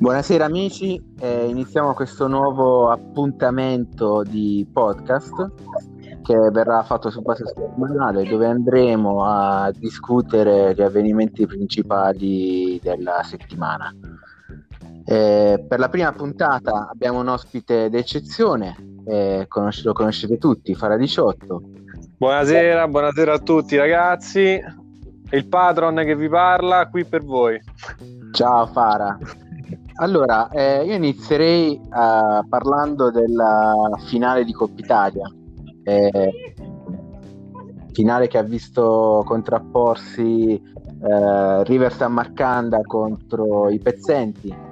Buonasera amici, eh, iniziamo questo nuovo appuntamento di podcast che verrà fatto su base settimanale dove andremo a discutere gli avvenimenti principali della settimana. Eh, per la prima puntata abbiamo un ospite d'eccezione, eh, conosce- lo conoscete tutti, Fara 18. Buonasera, buonasera a tutti ragazzi. Il patron che vi parla qui per voi. Ciao Fara. Allora, eh, io inizierei uh, parlando della finale di Coppa Italia, eh, finale che ha visto contrapporsi eh, River San Marcanda contro i Pezzenti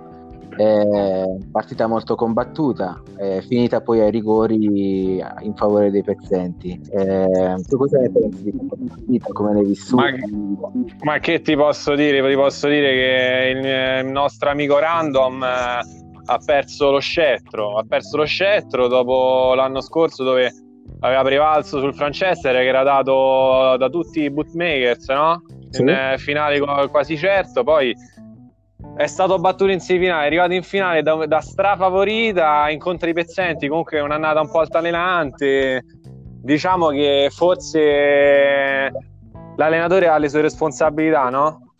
eh, partita molto combattuta, eh, finita poi ai rigori in favore dei pezzenti. Eh, tu cosa ne pensi di questa partita? Come l'hai vissuta? Ma, ma, che ti posso dire? Ti posso dire che il, il nostro amico Random eh, ha perso lo scettro, ha perso lo scettro dopo l'anno scorso dove aveva prevalso sul Franchester che era dato da tutti i bootmakers, no? Sì. In eh, finale quasi certo, poi è stato battuto in semifinale, è arrivato in finale da, da strafavorita, i pezzenti, comunque è un'annata un po' altalenante. Diciamo che forse l'allenatore ha le sue responsabilità, no?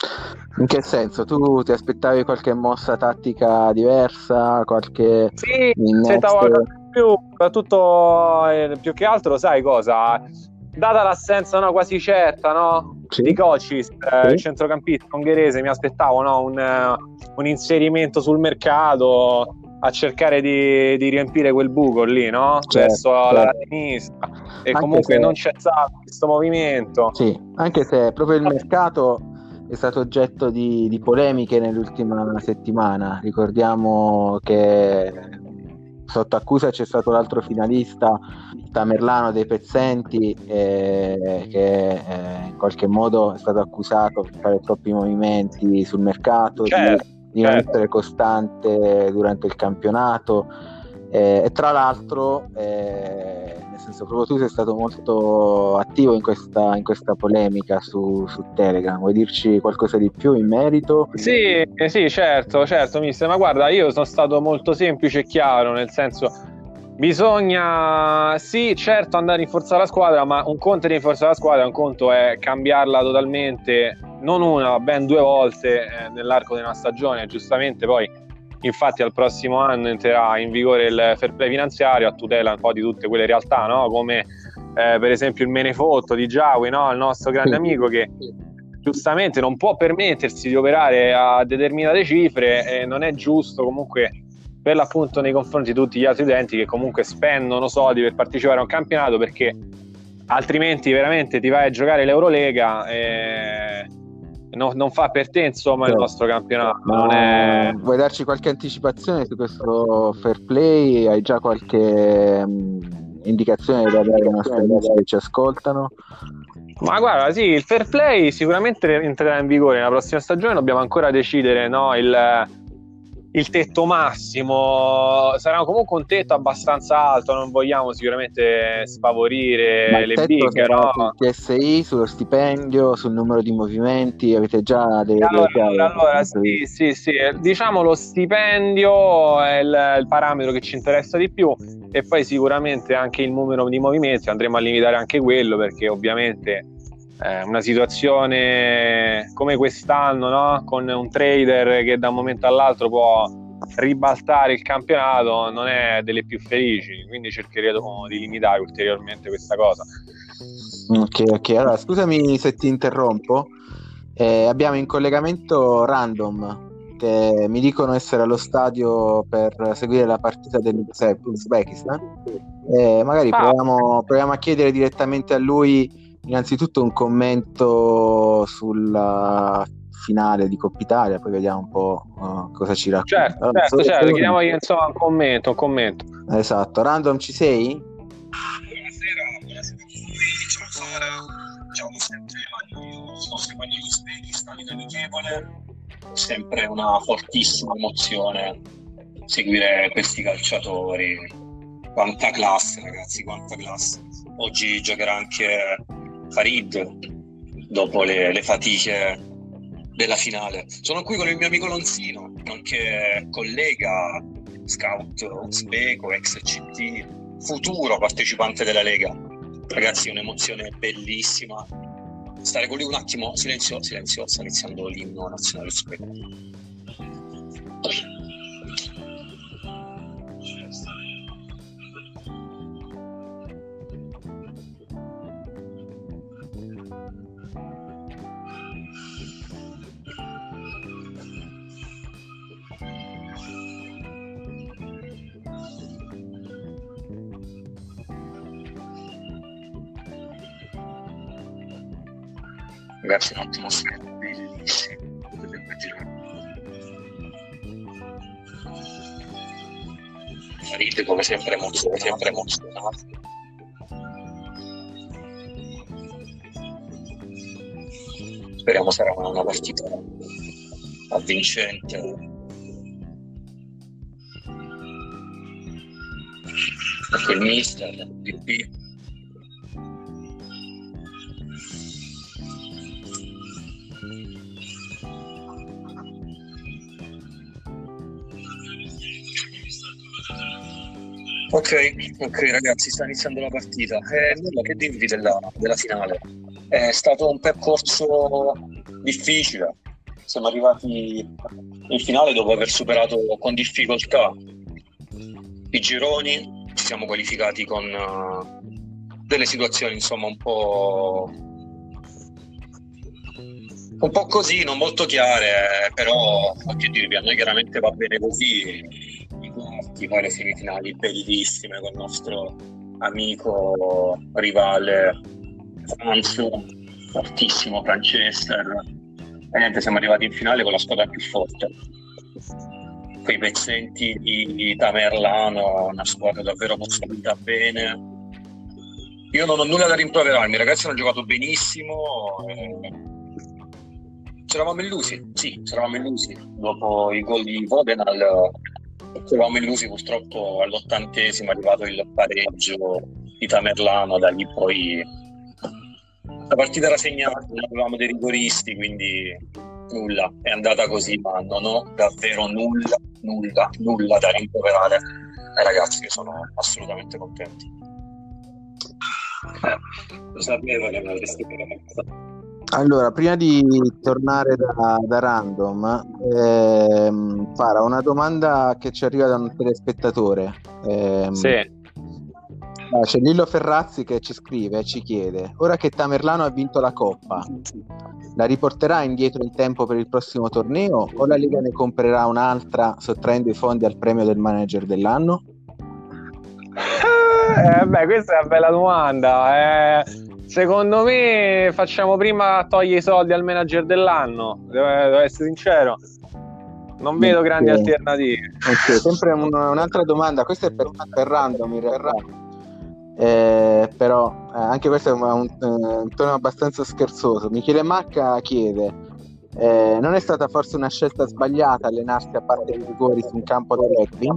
In che senso? Tu ti aspettavi qualche mossa tattica diversa? Qualche sì, aspettavo qualcosa di più, soprattutto eh, più che altro, sai cosa? Data l'assenza no, quasi certa, no? sì. di Cocis, eh, sì. centrocampista ungherese, mi aspettavo no? un, un, inserimento sul mercato a cercare di, di riempire quel buco lì, no? Certo, verso certo. la sinistra. E anche comunque se... non c'è stato questo movimento. Sì, anche se proprio il mercato è stato oggetto di, di polemiche nell'ultima settimana. Ricordiamo che sotto accusa c'è stato l'altro finalista Tamerlano dei Pezzenti eh, che eh, in qualche modo è stato accusato di fare troppi movimenti sul mercato, certo, di, non certo. essere costante durante il campionato eh, e tra l'altro eh, senso proprio tu sei stato molto attivo in questa, in questa polemica su, su, Telegram, vuoi dirci qualcosa di più in merito? Sì, sì certo, certo mister, ma guarda io sono stato molto semplice e chiaro nel senso Bisogna, sì, certo, andare a rinforzare la squadra, ma un conto è rinforzare la squadra, un conto è cambiarla totalmente, non una, ma ben due volte eh, nell'arco di una stagione. Giustamente, poi, infatti, al prossimo anno entrerà in vigore il fair play finanziario a tutela un po' di tutte quelle realtà, no? come eh, per esempio il Menefotto di Giawi, no? il nostro grande amico che giustamente non può permettersi di operare a determinate cifre e non è giusto comunque per l'appunto nei confronti di tutti gli altri utenti che comunque spendono soldi per partecipare a un campionato perché altrimenti veramente ti vai a giocare l'Eurolega e no, non fa per te insomma il nostro campionato no, è... vuoi darci qualche anticipazione su questo fair play? Hai già qualche um, indicazione da dare ai nostri amici che ci ascoltano? Ma guarda, sì, il fair play sicuramente entrerà in vigore nella prossima stagione, dobbiamo ancora decidere no, il, il tetto massimo sarà comunque un tetto abbastanza alto non vogliamo sicuramente sfavorire Ma le big no? sul TSI sullo stipendio sul numero di movimenti avete già delle allora, allora sì, sì, sì diciamo lo stipendio è il, il, parametro che ci interessa di più e poi sicuramente anche il numero di movimenti andremo a limitare anche quello perché ovviamente eh, una situazione come quest'anno, no? con un trader che da un momento all'altro può ribaltare il campionato, non è delle più felici, quindi cercheremo di limitare ulteriormente questa cosa. Ok, ok, allora scusami se ti interrompo. Eh, abbiamo in collegamento Random che mi dicono essere allo stadio per seguire la partita dell'Uzbekistan. Eh, magari ah. proviamo, proviamo a chiedere direttamente a lui innanzitutto un commento sulla finale di Coppa Italia, poi vediamo un po' uh, cosa ci racconta. Certo, allora, certo, certo, chiediamo insomma un commento, un commento. Esatto, Random ci sei? Buonasera, buonasera a tutti, ciao Sara, ciao sempre io sto seguendo l'Uzbekistan in amichevole, sempre una fortissima emozione seguire questi calciatori, quanta classe ragazzi, quanta classe. Oggi giocherà anche Farid dopo le, le fatiche della finale. Sono qui con il mio amico Lonzino, nonché collega, scout uzbeko, ex CT, futuro partecipante della Lega. Ragazzi, è un'emozione bellissima. Stare con lui un attimo, silenzio, silenzio, sta iniziando l'inno nazionale uzbeko. Ragazzi, un'atmosfera bellissima. Potete immaginare. Farite come sempre emozionati, sempre emozionati. Speriamo sarà una, partita avvincente. Ecco il mister, il DP. Ok, ok ragazzi, sta iniziando la partita. Eh, nulla che dirvi della, della finale. È stato un percorso difficile. Siamo arrivati in finale dopo aver superato con difficoltà i gironi. Ci siamo qualificati con uh, delle situazioni insomma un po' un po' così, non molto chiare, però che dirvi, a noi chiaramente va bene così poi le semifinali bellissime con il nostro amico rivale Franzo, fortissimo Francescher. E niente, siamo arrivati in finale con la squadra più forte. Quei pezzenti di Tamerlano, una squadra davvero costruita bene. Io non ho nulla da rimproverarmi, i ragazzi hanno giocato benissimo. Ci eravamo illusi, sì, ci eravamo illusi. Dopo i gol di Vodenal eravamo illusi purtroppo all'ottantesimo è arrivato il pareggio di Tamerlano, da lì poi la partita era segnata, non avevamo dei rigoristi, quindi nulla, è andata così, ma non ho davvero nulla, nulla, nulla da rimproverare ai ragazzi che sono assolutamente contenti. Eh, lo sapevo che avresti perso. Allora, prima di tornare da, da Random, ehm, Fara, una domanda che ci arriva da un telespettatore. Ehm, sì. C'è Lillo Ferrazzi che ci scrive e ci chiede: Ora che Tamerlano ha vinto la Coppa, la riporterà indietro in tempo per il prossimo torneo o la Lega ne comprerà un'altra sottraendo i fondi al premio del manager dell'anno? Eh, beh, questa è una bella domanda. Eh Secondo me facciamo prima togliere i soldi al manager dell'anno, devo, devo essere sincero. Non vedo grandi okay. alternative. Ok, sempre un, un'altra domanda, questa è per, per random in realtà. Eh, però eh, anche questo è un, un, un, tono abbastanza scherzoso. Michele Macca chiede: eh, Non è stata forse una scelta sbagliata allenarsi a parte i rigori su un campo da rugby?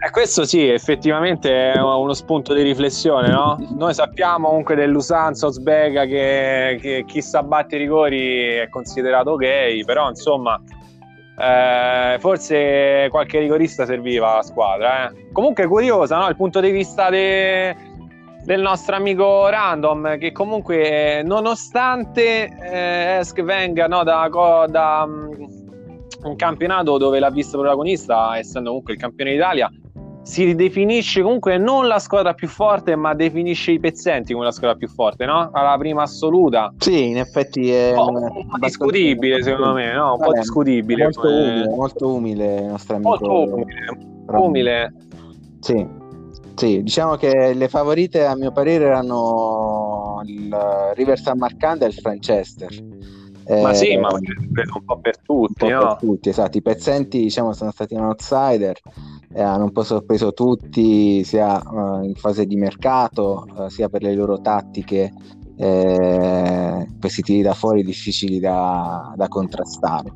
Eh, questo sì, effettivamente è uno spunto di riflessione, no? Noi sappiamo comunque dell'usanza Osbega che, che chi sa batte i rigori è considerato gay, però insomma eh, forse qualche rigorista serviva alla squadra. Eh. Comunque curiosa, no? Il punto di vista de, del nostro amico Random, che comunque nonostante eh, venga no, da, da um, un campionato dove l'ha visto protagonista, essendo comunque il campione d'Italia, si definisce comunque non la squadra più forte, ma definisce i pezzenti come la squadra più forte, no? Alla prima assoluta. Sì, in effetti è oh, un po' discutibile, secondo me, no? Un po' discutibile. Molto come... umile, molto umile il nostro amico. Molto umile. umile. Sì. Sì, diciamo che le favorite a mio parere erano il River San Marcanda e il Franchester. Ma eh, sì, ma credo un po' per tutti, po' no? per tutti, esatto. I pezzenti, diciamo, sono stati un outsider eh, hanno un po' sorpreso tutti sia uh, in fase di mercato uh, sia per le loro tattiche eh, questi tiri da fuori difficili da, da contrastare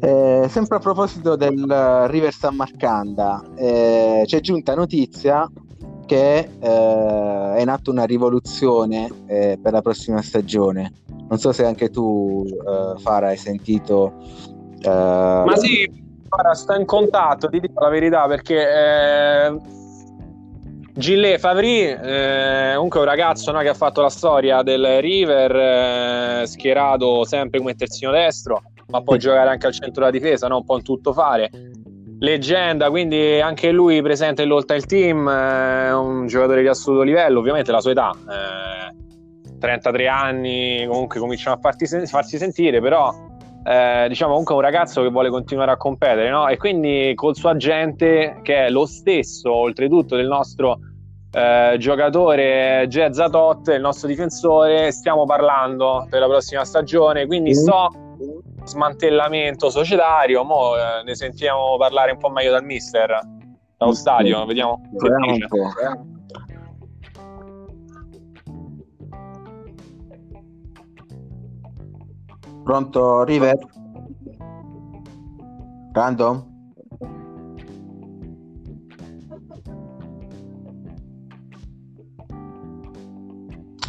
eh, sempre a proposito del River San Marcanda eh, c'è giunta notizia che eh, è in atto una rivoluzione per la prossima stagione Non so se anche tu, Fara, hai sentito. Ma sì, Fara, sto in contatto, ti dico la verità, perché eh, Gillet Favri, eh, comunque un ragazzo no, che ha fatto la storia del River, eh, schierato sempre come terzino destro, ma può giocare anche al centro della difesa, no? un po' in tutto fare. Leggenda, quindi anche lui presente nell'All Time Team, eh, un giocatore di assoluto livello, ovviamente la sua età, 33 eh, anni, comunque cominciano a farti, farsi sentire, però eh, diciamo comunque un ragazzo che vuole continuare a competere, no? E quindi col suo agente, che è lo stesso, oltretutto, del nostro eh, giocatore Tot, il nostro difensore, stiamo parlando per la prossima stagione, quindi mm. so smantellamento societario, mo eh, ne sentiamo parlare un po' meglio dal mister, dallo stadio, vediamo che dice. Pronto, River? Random?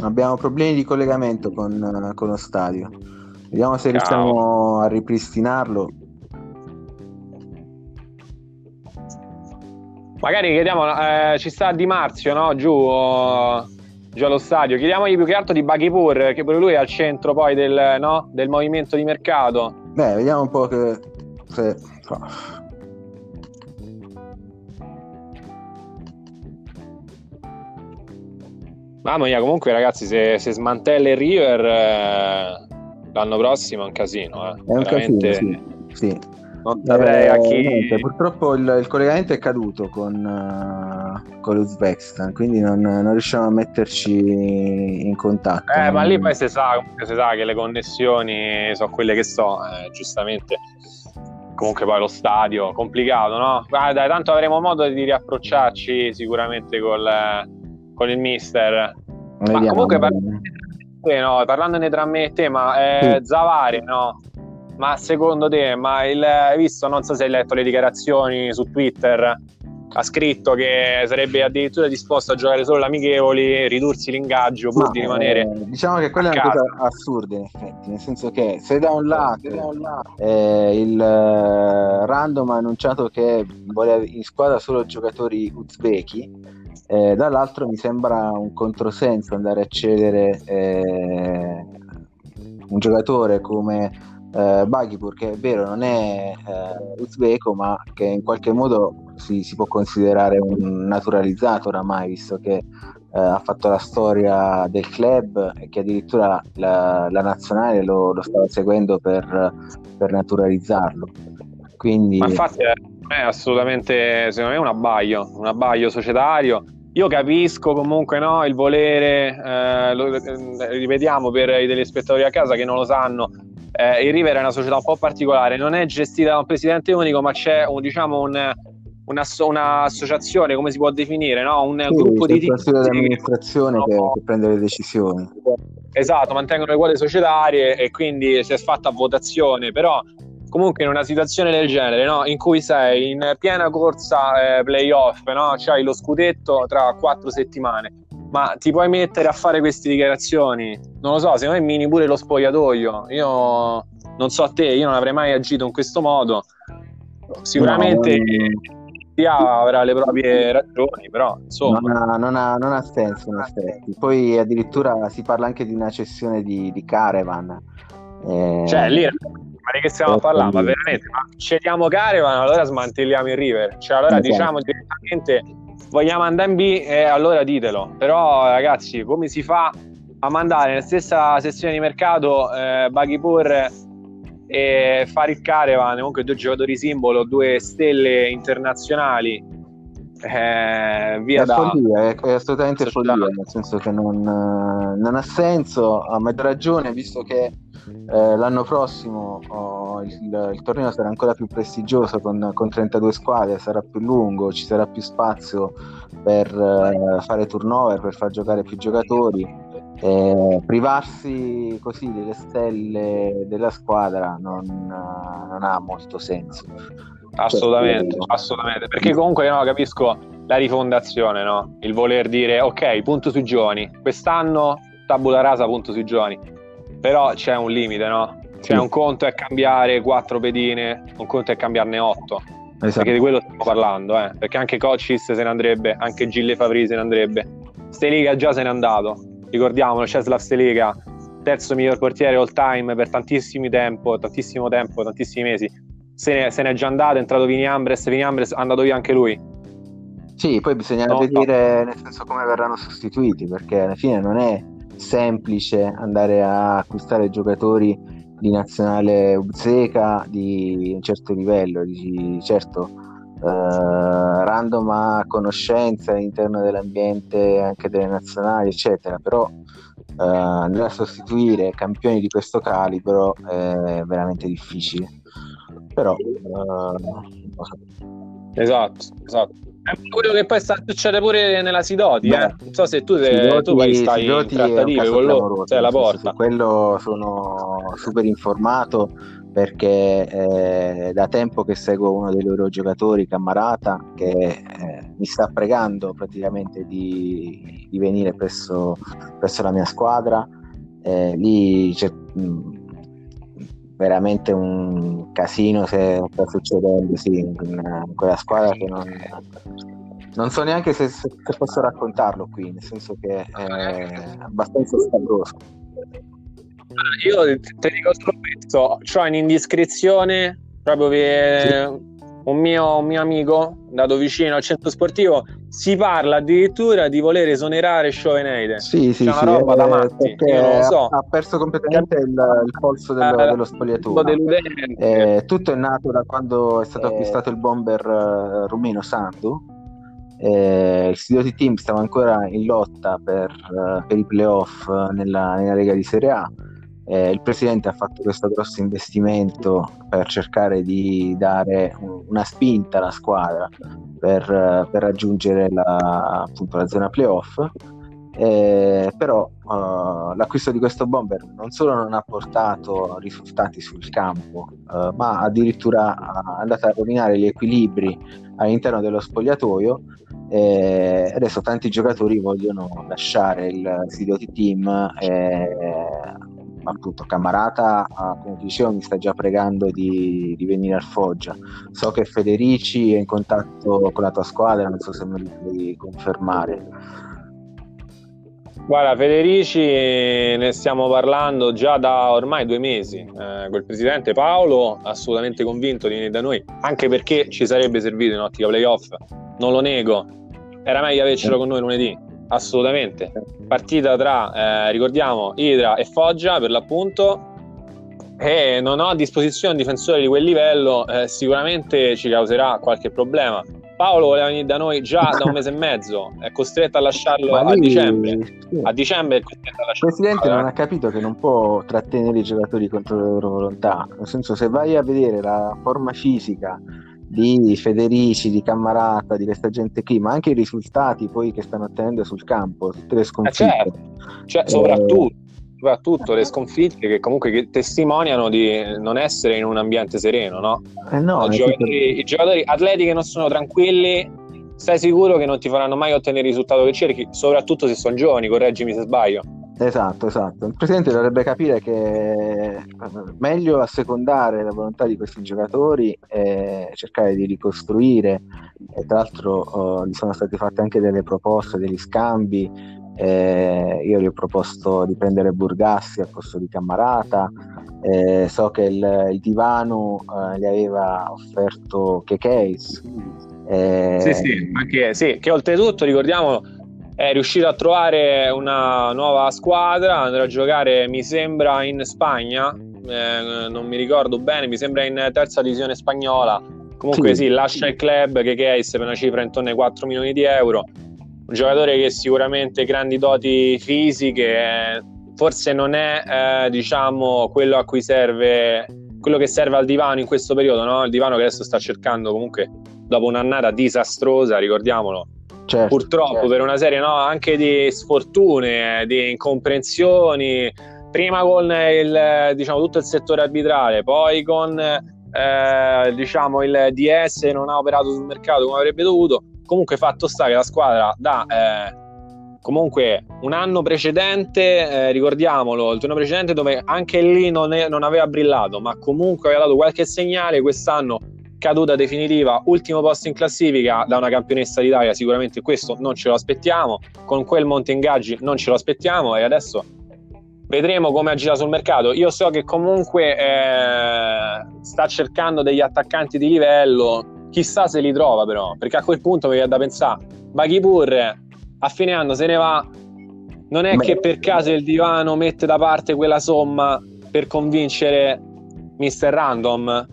Abbiamo problemi di collegamento con, con lo stadio. Vediamo se Ciao. riusciamo a ripristinarlo. Magari chiediamo, eh, ci sta Di Marzio, no? Giù. Oh giù allo stadio. Chiediamogli più che altro di Baghipur, che pure lui è al centro poi del, no? del movimento di mercato. Beh, vediamo un po' che... Se... Mamma mia, comunque ragazzi, se, se smantella il River eh, l'anno prossimo è un casino. Eh. È un Veramente... casino, sì. sì. Non saprei eh, a chi... Niente, purtroppo il, il, collegamento è caduto con... Uh con l'Uzbekistan, quindi non, non, riusciamo a metterci in contatto. Eh, ma lì poi si sa, si sa che le connessioni sono quelle che so, eh, giustamente. Comunque poi lo stadio, complicato, no? Guarda, tanto avremo modo di riapprocciarci sicuramente col, con il mister. Vediamo, ma comunque parlandone, no, parlandone tra me e te, ma eh, sì. Zavare, no? Ma secondo te, ma il, hai visto, non so se hai letto le dichiarazioni su Twitter ha scritto che sarebbe addirittura disposto a giocare solo l'amichevoli, ridursi l'ingaggio pur Ma, di rimanere. Eh, diciamo che quella è una cosa assurda, in effetti, nel senso che se da un lato, da un lato eh, il uh, random ha annunciato che vuole in squadra solo giocatori uzbeki. Eh, dall'altro mi sembra un controsenso andare a cedere eh, un giocatore come eh, Baghipur che è vero non è eh, uzbeko ma che in qualche modo si, si, può considerare un naturalizzato oramai visto che eh, ha fatto la storia del club e che addirittura la, la nazionale lo, lo, stava seguendo per, per naturalizzarlo. Quindi... ma infatti è assolutamente secondo me un abbaglio un abbaglio societario. Io capisco comunque no, il volere, eh, lo, eh, ripetiamo per i telespettatori a casa che non lo sanno, eh, il River è una società un po' particolare, non è gestita da un presidente unico, ma c'è un, diciamo, un, una, un'associazione, come si può definire, no? un sì, gruppo di tifosi di amministrazione che, che, prende le decisioni. Esatto, mantengono le quote societarie e quindi si è fatta votazione, però comunque in una situazione del genere, no? in cui sei in piena corsa eh, playoff, no? c'hai lo scudetto tra quattro settimane ma ti puoi mettere a fare queste dichiarazioni? Non lo so, secondo me mini pure lo spogliatoio. Io non so a te, io non avrei mai agito in questo modo. Sicuramente no, avrà le proprie ragioni, però insomma. Non ha, non ha, non ha senso in effetti. Poi addirittura si parla anche di una cessione di, di Caravan. Eh, cioè, lì ma di che stiamo a parlare? Ma veramente, ma cediamo Caravan, allora smantelliamo il River. Cioè, allora esatto. diciamo direttamente vogliamo andare in B, eh, allora ditelo. Però, ragazzi, come si fa a mandare nella stessa sessione di mercato eh, Baghipur e fare il comunque due giocatori simbolo, due stelle internazionali. Eh, via è, da... follia, è, assolutamente follia, nel senso che non, non ha senso, a maggior ragione, visto che eh, l'anno prossimo oh, il, il, torneo sarà ancora più prestigioso con, con, 32 squadre, sarà più lungo, ci sarà più spazio per eh, fare turnover, per far giocare più giocatori. Eh, privarsi così delle stelle della squadra non, non ha molto senso. Assolutamente, cioè, assolutamente, perché comunque no, capisco la rifondazione, no? il voler dire ok, punto sui giovani, quest'anno tabula rasa, punto sui giovani però c'è un limite, no? Cioè, sì. un conto è cambiare quattro pedine, un conto è cambiarne otto. Esatto. Perché di quello stiamo parlando, eh? Perché anche Cocis se ne andrebbe, anche Gille Favri se ne andrebbe. Steliga già se n'è andato. Ricordiamolo, Ceslav Steliga, terzo miglior portiere all time per tantissimo tempo, tantissimo tempo, tantissimi mesi. Se ne, se ne è già andato, è entrato Vini Ambres, Vini Ambres è andato via anche lui. Sì, poi bisogna no, vedere no. nel senso come verranno sostituiti, perché alla fine non è semplice andare a acquistare giocatori di nazionale uzzeca di un certo livello, dici, certo eh, random a conoscenza all'interno dell'ambiente anche delle nazionali eccetera, però eh, andare a sostituire campioni di questo calibro è veramente difficile. Però eh, esatto, esatto. È quello che poi sta succede pure nella Sidoti, eh? Non so se tu, Sidoti, tu poi stai Sidoti in trattative con loro, sei alla porta. Su quello sono super informato perché eh, da tempo che seguo uno dei loro giocatori, Cammarata, che eh, mi sta pregando praticamente di, di venire presso, presso, la mia squadra. Eh, lì c'è mh, veramente un casino se sta succedendo sì, in, quella squadra che non, non so neanche se, se, posso raccontarlo qui, nel senso che è abbastanza scabroso. Io ti dico solo questo, c'ho un'indiscrezione proprio che sì. un mio, un mio, amico andato vicino al centro sportivo si parla addirittura di voler esonerare Scioveneide sì sì, C'è sì una roba da matti io non so. ha, perso completamente il, il polso dello, eh, dello spogliatoio. eh, tutto è nato da quando è stato eh. acquistato il bomber uh, rumeno Sandu. Eh, il Sidoti Team stava ancora in lotta per, uh, per i playoff nella, nella Lega di Serie A eh, il presidente ha fatto questo grosso investimento per cercare di dare un, una spinta alla squadra per, per raggiungere la, appunto, la zona playoff. Eh, però uh, l'acquisto di questo bomber non solo non ha portato risultati sul campo, uh, ma addirittura è andato a rovinare gli equilibri all'interno dello spogliatoio. E adesso tanti giocatori vogliono lasciare il Sidioti Team e appunto Camarata come dicevo mi sta già pregando di, di, venire al Foggia so che Federici è in contatto con la tua squadra non so se me lo puoi confermare Guarda, Federici ne stiamo parlando già da ormai due mesi. Eh, col presidente Paolo, assolutamente convinto di venire da noi, anche perché ci sarebbe servito in ottica playoff. Non lo nego, era meglio avercelo con noi lunedì assolutamente. Partita tra, eh, ricordiamo, Idra e Foggia per l'appunto. E non ho a disposizione un difensore di quel livello, eh, sicuramente ci causerà qualche problema. Paolo voleva venire da noi già da un mese e mezzo, è costretto a lasciarlo a dicembre. Sì. A dicembre è costretto a lasciarlo. Il presidente non ha capito che non può trattenere i giocatori contro le loro volontà. Nel senso, se vai a vedere la forma fisica di Federici, di Cammarata, di questa gente qui, ma anche i risultati poi che stanno ottenendo sul campo, tutte le sconfitte. Eh certo. cioè, soprattutto, soprattutto le sconfitte che comunque testimoniano di non essere in un ambiente sereno, no? Eh no I, giocatori, tipo... I giocatori atleti che non sono tranquilli, stai sicuro che non ti faranno mai ottenere il risultato che cerchi, soprattutto se sono giovani, correggimi se sbaglio. Esatto, esatto. Il presidente dovrebbe capire che è meglio assecondare la volontà di questi giocatori e cercare di ricostruire. E tra l'altro oh, gli sono state fatte anche delle proposte, degli scambi. Eh, io gli ho proposto di prendere Burgassi al posto di Cammarata. Eh, so che il, il divano eh, gli aveva offerto che case. Eh, sì, sì, anche, sì, che oltretutto ricordiamo è riuscito a trovare una nuova squadra, andrà a giocare mi sembra in Spagna, eh, non mi ricordo bene, mi sembra in terza divisione spagnola. Comunque sì, sì lascia il club che Case per una cifra intorno ai 4 milioni di euro. Un giocatore che sicuramente grandi doti fisiche, forse non è eh, diciamo quello a cui serve quello che serve al divano in questo periodo, no? Il divano che adesso sta cercando comunque dopo un'annata disastrosa, ricordiamolo, Certo, purtroppo certo. per una serie no, anche di sfortune, di incomprensioni, prima con il, diciamo, tutto il settore arbitrale, poi con eh, diciamo, il DS non ha operato sul mercato come avrebbe dovuto. Comunque fatto sta che la squadra da eh, comunque un anno precedente, eh, ricordiamolo, il turno precedente dove anche lì non, è, non aveva brillato, ma comunque aveva dato qualche segnale, quest'anno caduta definitiva, ultimo posto in classifica da una campionessa d'Italia, sicuramente questo non ce lo aspettiamo, con quel monte ingaggi non ce lo aspettiamo e adesso vedremo come agirà sul mercato. Io so che comunque eh, sta cercando degli attaccanti di livello, chissà se li trova però, perché a quel punto mi viene da pensare, Baghipur a fine anno se ne va, non è Beh. che per caso il divano mette da parte quella somma per convincere Mr. Random?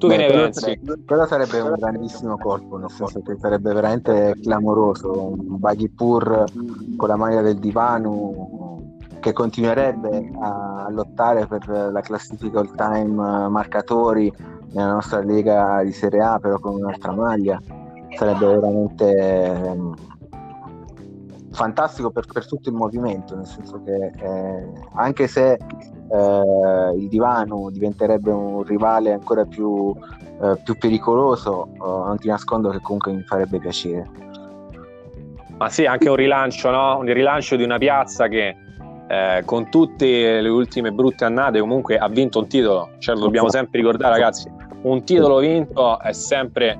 Tu Beh, che ne pensi? Sarebbe, quello sarebbe un grandissimo colpo, nel senso che sarebbe veramente clamoroso. Un Baghipur con la maglia del divano che continuerebbe a lottare per la classifica all time marcatori nella nostra lega di Serie A, però con un'altra maglia. Sarebbe veramente ehm, fantastico per, per, tutto il movimento, nel senso che eh, anche se eh, il divano diventerebbe un rivale ancora più, eh, più pericoloso, oh, non ti nascondo che comunque mi farebbe piacere. Ma sì, anche un rilancio, no? un rilancio di una piazza che eh, con tutte le ultime brutte annate comunque ha vinto un titolo, cioè lo dobbiamo sempre ricordare ragazzi, un titolo vinto è sempre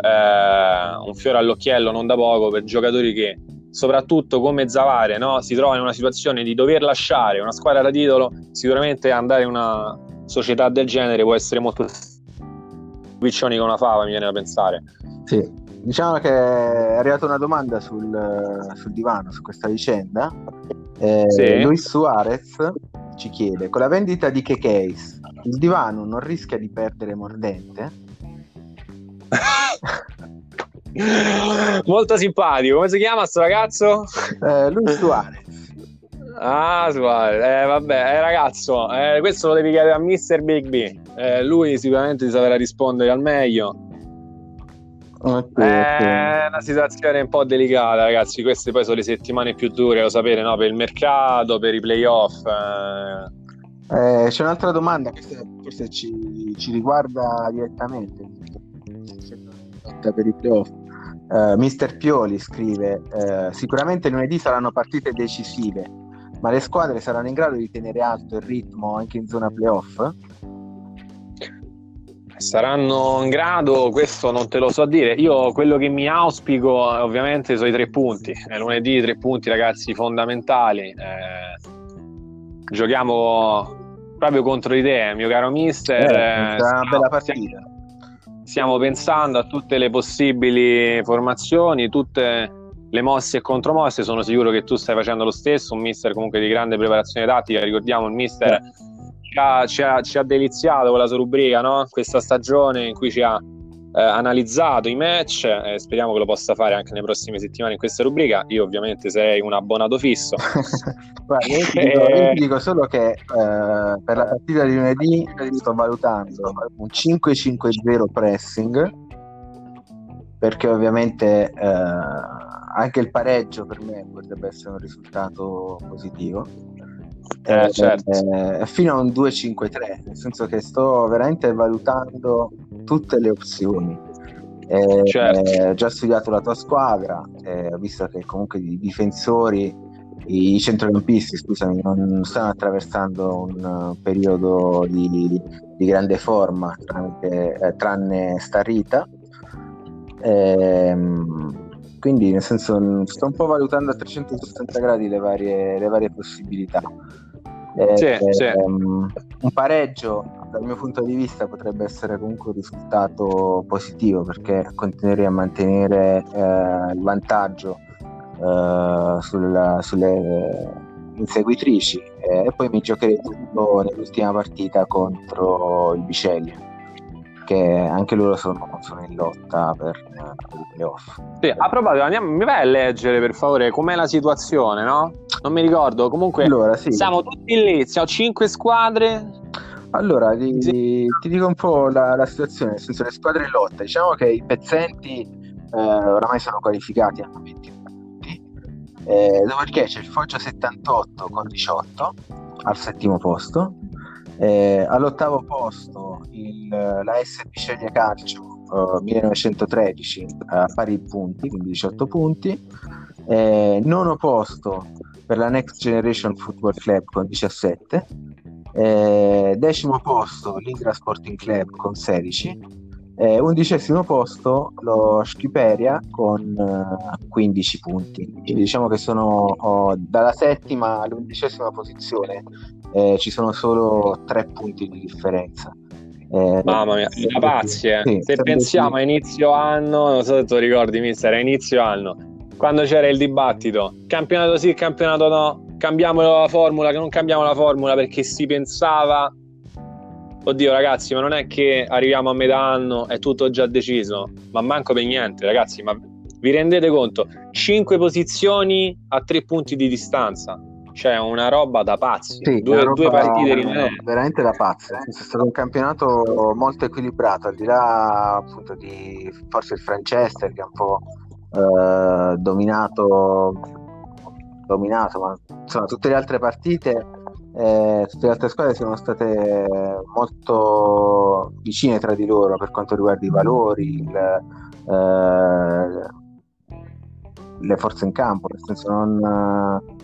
eh, un fiore all'occhiello non da poco per giocatori che soprattutto come Zavare no? si trova in una situazione di dover lasciare una squadra da titolo, sicuramente andare in una società del genere può essere molto piccioni con una fava, mi viene da pensare. Sì, diciamo che è arrivata una domanda sul, sul divano su questa vicenda. Eh, sì. Luis Suarez ci chiede: con la vendita di Kekes, il divano non rischia di perdere mordente? Molto simpatico. Come si chiama sto ragazzo? Eh, lui Suarez. Ah, Suarez. Eh, vabbè, eh, ragazzo, eh, questo lo devi chiedere a Mr. Big B. Eh, lui sicuramente ti saprà rispondere al meglio. Okay, è okay. una situazione un po' delicata, ragazzi. Queste poi sono le settimane più dure, lo sapete, no? per il mercato, per i playoff. Eh. Eh, c'è un'altra domanda che forse ci, ci riguarda direttamente per i playoff. Uh, Mister Pioli scrive: uh, Sicuramente lunedì saranno partite decisive, ma le squadre saranno in grado di tenere alto il ritmo anche in zona playoff? Saranno in grado, questo non te lo so dire. Io quello che mi auspico ovviamente sono i tre punti. È lunedì tre punti, ragazzi, fondamentali. Eh, giochiamo proprio contro te, mio caro mister. Eh, è una bella partita stiamo pensando a tutte le possibili formazioni, tutte le mosse e contromosse. Sono sicuro che tu stai facendo lo stesso. Un mister comunque di grande preparazione tattica. Ricordiamo il mister eh. ci, ha, ci, ha, ci ha deliziato con la sua rubrica no? questa stagione in cui ci ha eh, analizzato i match e speriamo che lo possa fare anche nelle prossime settimane in questa rubrica. Io ovviamente sarei un abbonato fisso. Guarda, io, ti dico, io ti dico solo che eh, per la partita di lunedì sto valutando un 5-5-0 pressing perché ovviamente eh, anche il pareggio per me potrebbe essere un risultato positivo eh, eh, certo. eh, fino a un 2-5-3, nel senso che sto veramente valutando tutte le opzioni. Eh, certo. Eh, già studiato la tua squadra, ho visto che comunque i difensori, i centrocampisti, scusami, non stanno attraversando un periodo di, di grande forma, tranne, tranne Starita. Ehm, quindi nel senso sto un po' valutando a 360 gradi le varie, le varie possibilità eh, sì, eh, sì. Um, un pareggio dal mio punto di vista potrebbe essere comunque un risultato positivo perché continuerei a mantenere eh, il vantaggio eh, sulla, sulle inseguitrici e poi mi giocherei tutto nell'ultima partita contro il Biceglie che anche loro sono, sono in lotta per uh, i playoff. Sì, a proposito, andiamo, mi vai a leggere per favore com'è la situazione, no? Non mi ricordo, comunque allora, sì. siamo tutti lì, siamo cinque squadre. Allora, ti, sì. ti dico un po' la, la, situazione, nel senso le squadre in lotta, diciamo che i pezzenti eh, oramai sono qualificati, hanno 20 punti, eh, dopodiché c'è il Foggia 78 con 18 al settimo posto, eh, all'ottavo posto il, la S Biceglie Calcio uh, 1913 a pari punti, quindi 18 punti. Eh, nono posto per la Next Generation Football Club con 17, eh, decimo posto l'Indra Sporting Club con 16, eh, undicesimo posto lo Schiperia con eh, 15 punti. Quindi diciamo che sono oh, dalla settima all'undicesima posizione eh, ci sono solo tre punti di differenza. Eh, Mamma mia, una pazzi, eh. sì, se pensiamo a inizio anno, non so se tu ricordi, mister, a inizio anno, quando c'era il dibattito, campionato sì, campionato no, cambiamo la formula, che non cambiamo la formula perché si pensava Oddio ragazzi, ma non è che arriviamo a metà anno e tutto già deciso, ma manco per niente ragazzi, ma vi rendete conto? 5 posizioni a 3 punti di distanza, cioè una roba da pazzi, sì, due, roba, due, partite rimane. Veramente da pazzi, è stato un campionato molto equilibrato, al di là appunto di forse il Franchester che ha un po' eh, dominato, dominato, ma insomma tutte le altre partite eh, tutte le altre squadre sono state molto vicine tra di loro per quanto riguarda i valori, il, eh, le forze in campo, nel senso non...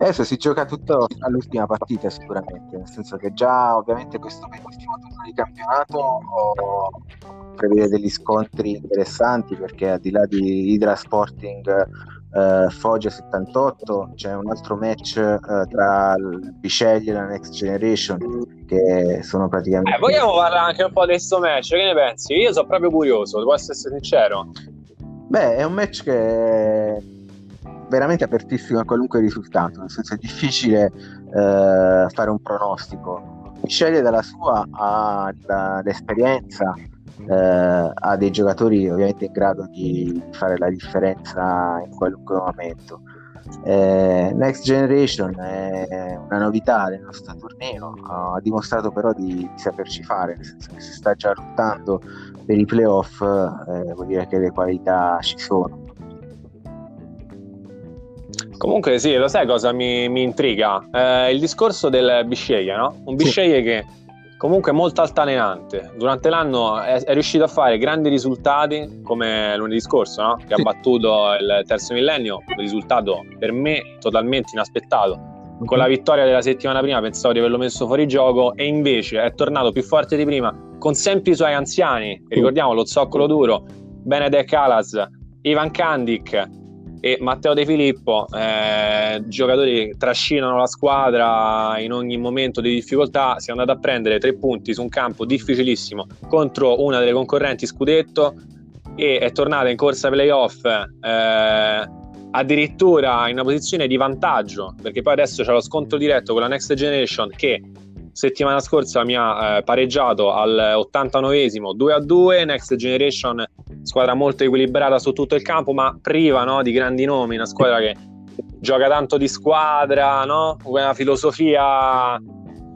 Adesso si gioca tutto all'ultima partita sicuramente, nel senso che già ovviamente questo penultimo turno di campionato prevede degli scontri interessanti perché al di là di Hydra Sporting uh, Foggia 78 c'è un altro match uh, tra il Bisceglie e la Next Generation che sono praticamente eh, vogliamo parlare anche un po' di questo match che ne pensi? io sono proprio curioso devo essere sincero beh è un match che è veramente apertissimo a qualunque risultato nel senso è difficile uh, fare un pronostico Bisceglie dalla sua ha l'esperienza eh, ha dei giocatori ovviamente in grado di fare la differenza in qualunque momento. Eh, Next Generation è una novità del nostro torneo, ha dimostrato però di, di saperci fare, nel senso che si sta già lottando per i playoff, eh, vuol dire che le qualità ci sono. Comunque sì, lo sai cosa mi, mi intriga? Eh, il discorso del Bisceglie, no? Un Bisceglie sì. che comunque molto altalenante. Durante l'anno è, è, riuscito a fare grandi risultati come lunedì scorso, no? che sì. ha battuto il terzo millennio, un risultato per me totalmente inaspettato. Con la vittoria della settimana prima pensavo di averlo messo fuori gioco e invece è tornato più forte di prima con sempre i suoi anziani, ricordiamo lo zoccolo duro, Benedek Calas, Ivan Kandik, e Matteo De Filippo, eh, giocatori che trascinano la squadra in ogni momento di difficoltà, si è andato a prendere tre punti su un campo difficilissimo contro una delle concorrenti scudetto e è tornata in corsa playoff eh, addirittura in una posizione di vantaggio perché poi adesso c'è lo scontro diretto con la Next Generation che settimana scorsa mi ha eh, pareggiato al 89esimo 2 a 2 Next Generation squadra molto equilibrata su tutto il campo ma priva no, di grandi nomi una squadra che gioca tanto di squadra no? una filosofia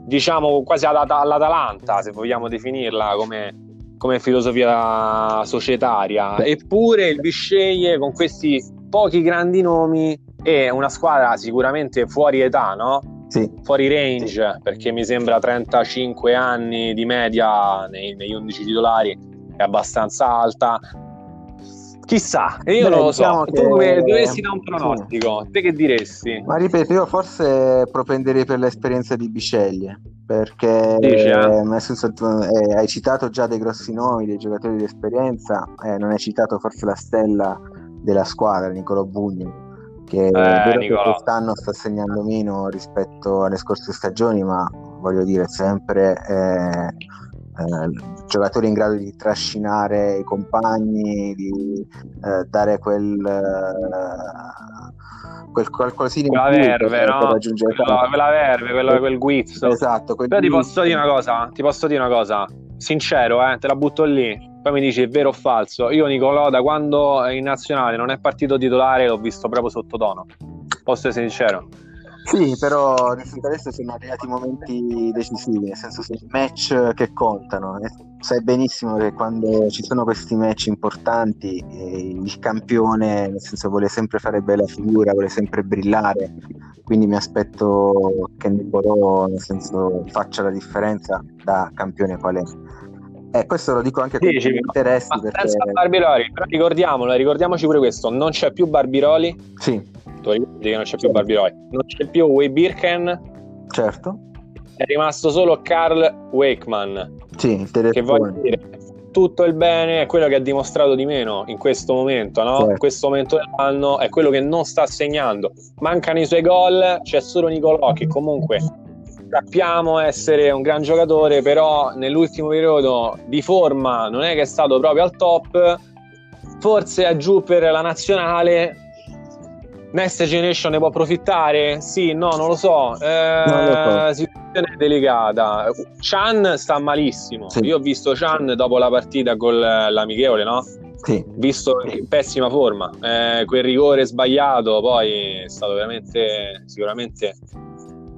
diciamo quasi all'Atalanta se vogliamo definirla come, come filosofia societaria eppure il Bisceglie con questi pochi grandi nomi è una squadra sicuramente fuori età no? Sì. fuori range sì. perché mi sembra 35 anni di media nei, negli 11 titolari è abbastanza alta chissà io Beh, non lo diciamo so che... tu dovessi dare un pronostico sì. te che diresti? ma ripeto io forse propenderei per l'esperienza di Bisceglie perché Dici, eh? nel senso, eh, hai citato già dei grossi nomi dei giocatori di esperienza eh, non hai citato forse la stella della squadra Nicolo Bugni che eh, quest'anno sta segnando meno rispetto alle scorse stagioni, ma voglio dire, sempre eh, eh, giocatori in grado di trascinare i compagni, di eh, dare quel, eh, quel qualcosina quella in più verve, no? per raggiungere quella, quella verve, quella, quel guizzo. Esatto. Però ti posso dire una cosa, ti posso dire una cosa, sincero, eh, te la butto lì poi mi dici è vero o falso. Io Nicolò da quando in nazionale non è partito titolare l'ho visto proprio sottotono. Posso essere sincero. Sì, però adesso sono arrivati momenti decisivi, nel senso sono match che contano. Sai benissimo che quando ci sono questi match importanti eh, il campione nel senso vuole sempre fare bella figura, vuole sempre brillare, quindi mi aspetto che Nicolò nel senso faccia la differenza da campione qual è Eh, questo lo dico anche con Dici, gli interessi ma perché... senza Barbiroli, però ricordiamolo, eh, ricordiamoci pure questo, non c'è più Barbiroli, Sì, tu ricordi che non c'è più Barbiroli, non c'è più Way Birken, certo. è rimasto solo Carl Wakeman, Sì, il che voglio dire, tutto il bene è quello che ha dimostrato di meno in questo momento, no? Certo. In questo momento dell'anno è quello che non sta segnando. Mancano i suoi gol, c'è solo Nicolò che comunque sappiamo essere un gran giocatore, però nell'ultimo periodo di forma non è che è stato proprio al top. Forse è giù per la nazionale. Next Generation ne può approfittare? Sì, no, non lo so. Eh, so. Situazione delicata. Chan sta malissimo. Sì. Io ho visto Chan dopo la partita con l'amichevole, no? Sì, Visto in pessima forma. Eh, quel rigore sbagliato poi è stato veramente, sicuramente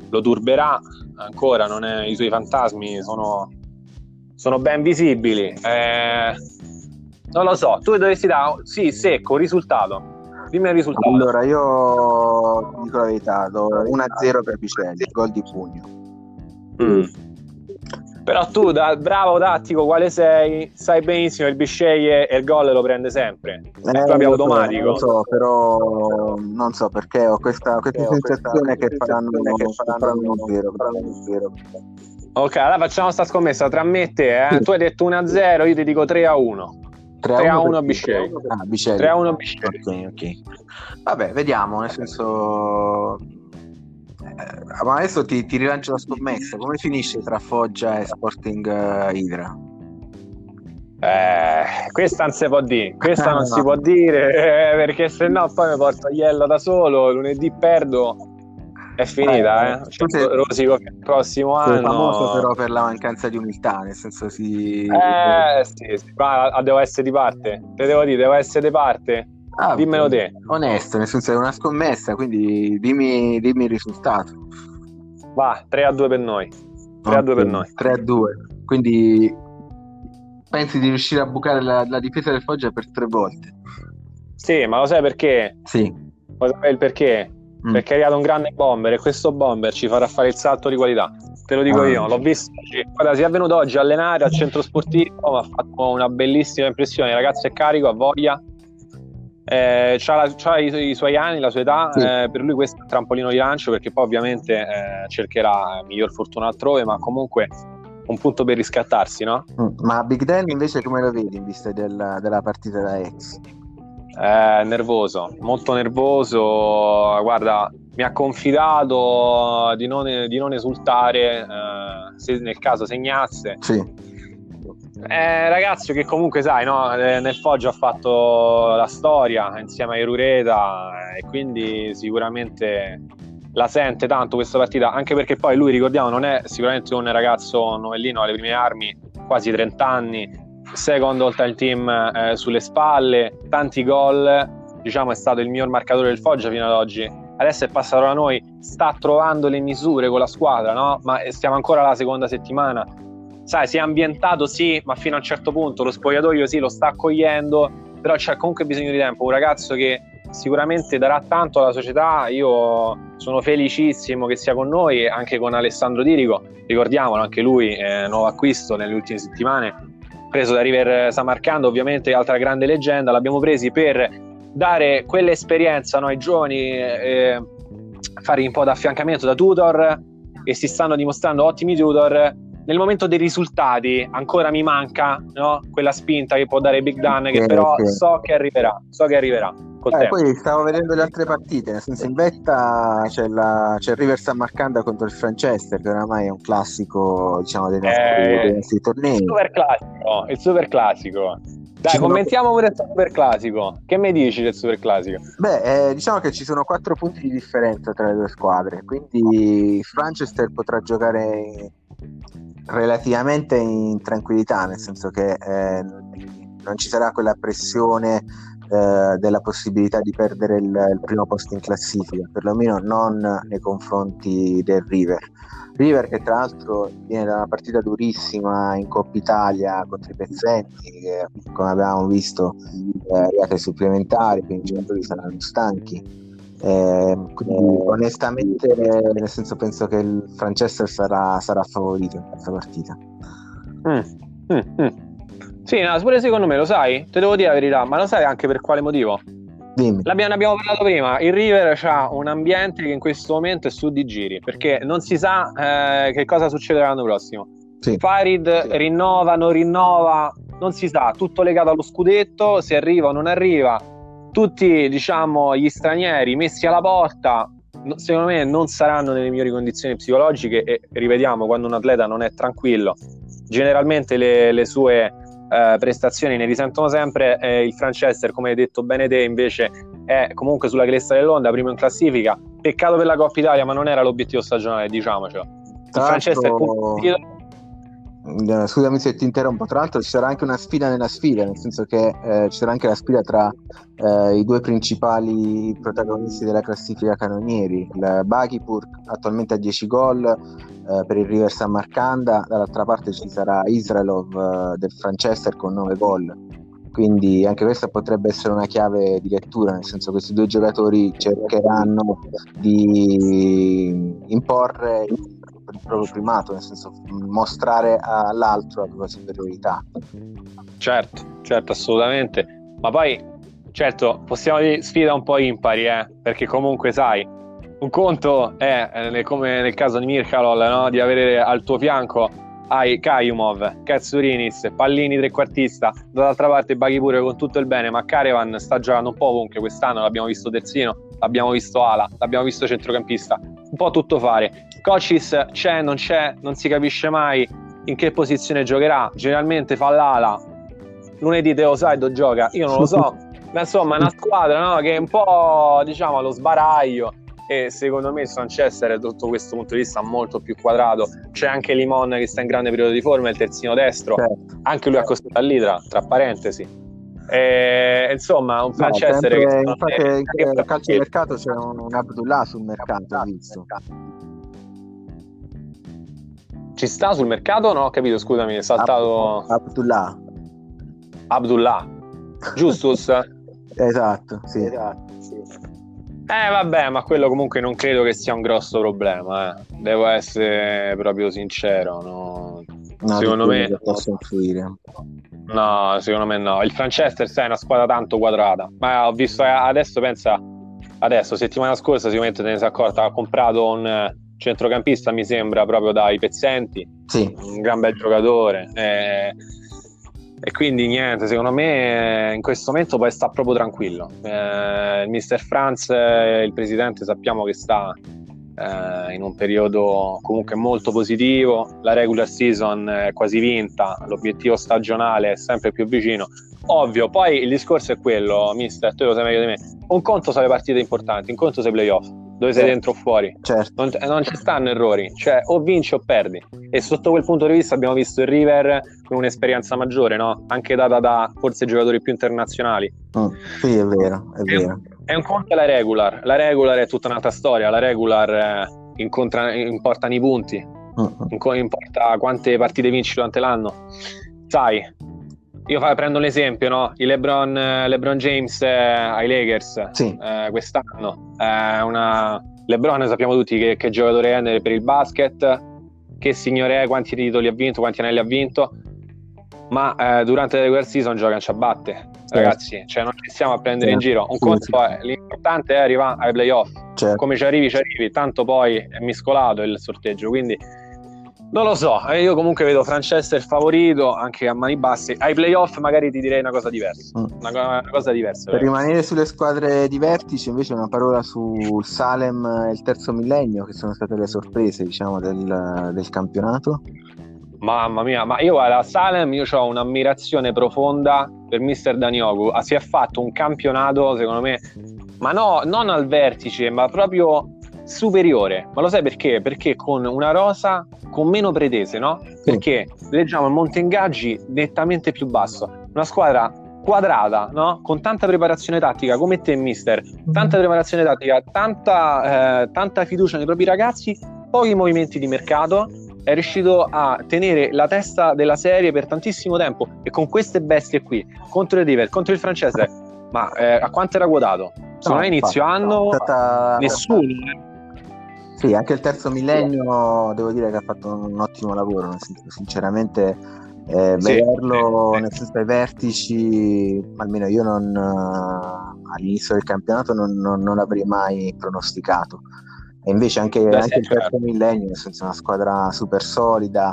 lo turberà ancora. Non è- I suoi fantasmi sono, sono ben visibili. Eh, non lo so. Tu dovresti dare, sì, secco, risultato. Dimmi il risultato. allora io dico la verità, do 1-0 per Bicelli, gol di pugno. Mm. Però tu, da bravo tattico quale sei, sai benissimo il bisceglie e il gol lo prende sempre. È Eh, proprio lo so, automatico. Lo so, però non so perché ho questa, questa Ho questa sensazione che faranno, che faranno zero, faranno un zero. Ok, allora facciamo sta scommessa tra me e te. Eh? Sì. Tu hai detto 1-0, io ti dico 3-1. 3 a 1 a Bisceglie. Ah, Bicelli. 3 a 1 Bisceglie. Ok, ok. Vabbè, vediamo, nel senso... eh, ma adesso ti, ti rilancio la scommessa. Come finisce tra Foggia e Sporting eh, Hydra? Eh, questa non si può dire, questa non No. si può dire eh, perché se no poi mi porto Iello da solo, lunedì perdo, è finita. Eh, Eh. sei- Cioè, Rosico il prossimo anno... famoso però per la mancanza di umiltà, nel senso si... Eh sì, sì, ma devo essere di parte, te devo dire, devo essere di parte. Ah, dimmelo te. Onesto, nel senso è una scommessa, quindi dimmi, dimmi il risultato. Va, 3 a 2 per noi. 3 a 2 per noi. 3 a 2. Quindi pensi di riuscire a bucare la, la difesa del Foggia per tre volte? Sì, ma lo sai perché? Sì. Lo sai il perché? Mm. Perché è arrivato un grande bomber e questo bomber ci farà fare il salto di qualità. Te lo dico Ah. io, l'ho visto. Guarda, si è venuto oggi a allenare al centro sportivo, mi ha fatto una bellissima impressione. Il ragazzo è carico, ha voglia. Eh, c'ha i, i suoi anni, la sua età, Sì. eh, per lui questo è un trampolino di lancio perché poi ovviamente eh, cercherà miglior fortuna altrove, ma comunque un punto per riscattarsi, no? Mm. Ma Big Dan invece come lo vedi in vista del- della partita da ex? Eh, nervoso, molto nervoso. Guarda, mi ha confidato di non, di non esultare eh, se nel caso segnasse. Sì. Eh, ragazzo che comunque sai, no, eh, nel Foggia ha fatto la storia insieme a Irureta eh, e quindi sicuramente la sente tanto questa partita, anche perché poi lui, ricordiamo, non è sicuramente un ragazzo novellino alle prime armi, quasi 30 anni, secondo il time team eh, sulle spalle, tanti gol, diciamo è stato il miglior marcatore del Foggia fino ad oggi. Adesso è passato da noi, sta trovando le misure con la squadra, no? Ma stiamo ancora alla seconda settimana. Sai, si è ambientato sì, ma fino a un certo punto lo spogliatoio sì, lo sta accogliendo, però c'è comunque bisogno di tempo. Un ragazzo che sicuramente darà tanto alla società. Io sono felicissimo che sia con noi, anche con Alessandro Dirico. Ricordiamolo, anche lui è nuovo acquisto nelle ultime settimane, preso da River Samarcanda, ovviamente altra grande leggenda. L'abbiamo presi per dare quell'esperienza no, ai giovani, eh, fare un po' da affiancamento da tutor e si stanno dimostrando ottimi tutor. Nel momento dei risultati ancora mi manca no? quella spinta che può dare Big Dan, che però so che arriverà, so che arriverà Eh, poi stavo vedendo le altre partite, nel senso in vetta c'è, la, c'è il River San Marcanda contro il Franchester, che oramai è un classico diciamo, dei, nostri, Eh, dei nostri tornei. Il super classico, il super classico. Dai, Ci sono- commentiamo pure il super classico. Che mi dici del super classico? Beh, eh, diciamo che ci sono quattro punti di differenza tra le due squadre, quindi Franchester potrà giocare relativamente in tranquillità, nel senso che eh, non ci sarà quella pressione eh, della possibilità di perdere il, il primo posto in classifica, perlomeno non nei confronti del River. River che tra l'altro viene da una partita durissima in Coppa Italia contro i Pezzenti, che come abbiamo visto eh, arrivati ai supplementari, quindi i giocatori saranno stanchi. Eh, quindi onestamente, nel senso, penso che il Franchester sarà, sarà favorito in questa partita. Mm, mm, mm. Sì, no, pure secondo me lo sai, te devo dire la verità, ma lo sai anche per quale motivo? Dimmi. L'abbiamo, abbiamo parlato prima, il River ha un ambiente che in questo momento è su di giri, perché non si sa eh, che cosa succederà l'anno prossimo. Sì. Farid Sì. rinnova, non rinnova, non si sa, tutto legato allo scudetto, se arriva o non arriva. Tutti, diciamo, gli stranieri messi alla porta, secondo me non saranno nelle migliori condizioni psicologiche e ripetiamo, quando un atleta non è tranquillo, generalmente le, le sue eh, prestazioni ne risentono sempre. Eh, il Franchester, come hai detto bene te, invece è comunque sulla cresta dell'onda, primo in classifica. Peccato per la Coppa Italia, ma non era l'obiettivo stagionale, diciamocelo. Il Franchester Scusami se ti interrompo, tra l'altro ci sarà anche una sfida nella sfida, nel senso che eh, ci sarà anche la sfida tra eh, i due principali protagonisti della classifica canonieri, il Baghipur attualmente a 10 gol eh, per il River San Marcanda, dall'altra parte ci sarà Israelov eh, del Franchester con 9 gol, quindi anche questa potrebbe essere una chiave di lettura, nel senso che questi due giocatori cercheranno di imporre proprio primato, nel senso mostrare all'altro la propria superiorità. Certo, certo, assolutamente. Ma poi, certo, possiamo dire sfida un po' impari, eh? perché comunque sai, un conto è, eh, come nel caso di Mirkalol, no? di avere al tuo fianco hai Kayumov, Katsurinis, Pallini trequartista, dall'altra parte Baghi pure con tutto il bene, ma Carevan sta giocando un po' ovunque quest'anno, l'abbiamo visto terzino, l'abbiamo visto ala, l'abbiamo visto centrocampista, un po' tutto fare. Cocis c'è, non c'è, non si capisce mai in che posizione giocherà, generalmente fa l'ala, lunedì Teo Saido gioca, io non lo so, ma insomma è una squadra no, che è un po' diciamo allo sbaraglio. E secondo me il Manchester tutto questo punto di vista molto più quadrato. C'è anche Limon che sta in grande periodo di forma il terzino destro. Certo. anche lui accostato all'Idra tra parentesi. E, insomma un No, Manchester sempre- che infatti me- in quel calcio di mercato c'è un, un Abdullah sul mercato, ho visto. Ci sta sul mercato non ho capito scusami è saltato Abdullah, Abdullah Justus esatto, sì. Eh vabbè, ma quello comunque non credo che sia un grosso problema, eh. devo essere proprio sincero. No, No, Secondo me- che posso influire. No, secondo me no. Il Franchester sai, è una squadra tanto quadrata, ma ho visto eh, adesso, pensa, adesso, settimana scorsa sicuramente te ne sei accorta, ha comprato un centrocampista, mi sembra, proprio dai pezzenti, Sì, un gran bel giocatore. eh, e quindi niente, secondo me eh, in questo momento poi sta proprio tranquillo. Eh, il Mister Franz, eh, il presidente, sappiamo che sta eh, in un periodo comunque molto positivo. La regular season è quasi vinta, l'obiettivo stagionale è sempre più vicino. Ovvio, poi il discorso è quello, Mister, tu lo sai meglio di me. Un conto sono le partite importanti, un conto sei playoff, dove sei Sì. dentro o fuori certo. non, non ci stanno errori, cioè o vinci o perdi. E sotto quel punto di vista abbiamo visto il River con un'esperienza maggiore, no? anche data da forse giocatori più internazionali. Mm, Sì, è vero, è vero. È un conto la regular, la regular è tutta un'altra storia, la regular eh, incontra- importano i punti, Mm, mm. importa quante partite vinci durante l'anno. Sai, io fa- prendo l'esempio, no? I LeBron, eh, LeBron James eh, ai Lakers Sì, eh, quest'anno. È una... LeBron sappiamo tutti che, che giocatore è per il basket, che signore è, quanti titoli ha vinto, quanti anelli ha vinto, ma eh, durante la regular season gioca in ciabatte. Ragazzi, cioè non ci stiamo a prendere in giro. Un conto è l'importante è arrivare ai playoff. certo. Come ci arrivi, ci arrivi. Tanto poi è miscolato il sorteggio. Quindi non lo so. eh, Io comunque vedo Franchester favorito anche a mani basse. Ai playoff magari ti direi una cosa diversa. Mm. Una, una cosa diversa. Per rimanere sulle squadre di vertice, invece, una parola sul Salem e il terzo millennio, che sono state le sorprese, diciamo, del, del campionato. Mamma mia, ma io guarda, a Salem io ho un'ammirazione profonda per Mister Daniogu. Ah, Si è fatto un campionato, secondo me, ma no, non al vertice, ma proprio superiore. Ma lo sai perché? Perché con una rosa con meno pretese, no? Perché leggiamo il monte ingaggi nettamente più basso. Una squadra quadrata, no? Con tanta preparazione tattica, come te, mister. Tanta preparazione tattica, tanta, eh, tanta fiducia nei propri ragazzi, pochi movimenti di mercato. È riuscito a tenere la testa della serie per tantissimo tempo e con queste bestie qui, contro il River, contro il francese, ma eh, a quanto era quotato? Secondo No, me inizio infatti, anno è stata- nessuno. Eh. Sì, anche il terzo millennio devo dire che ha fatto un ottimo lavoro, nel senso, sinceramente Eh, sì, vederlo sì. nel senso ai vertici, almeno io non, uh, all'inizio del campionato non, non, non, l'avrei mai pronosticato. E invece anche, anche il terzo certo. millennio, nel senso una squadra super solida.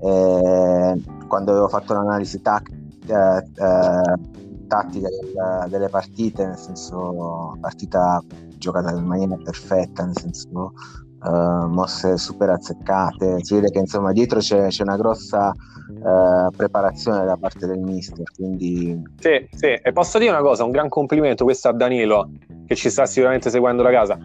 Eh, quando avevo fatto l'analisi tac, eh, eh tattica del, delle partite, nel senso partita giocata in maniera perfetta, nel senso uh, mosse super azzeccate, si vede che insomma dietro c'è, c'è una grossa uh, preparazione da parte del mister. Quindi... Sì, sì, e posso dire una cosa, un gran complimento questo a Danilo che ci sta sicuramente seguendo da casa.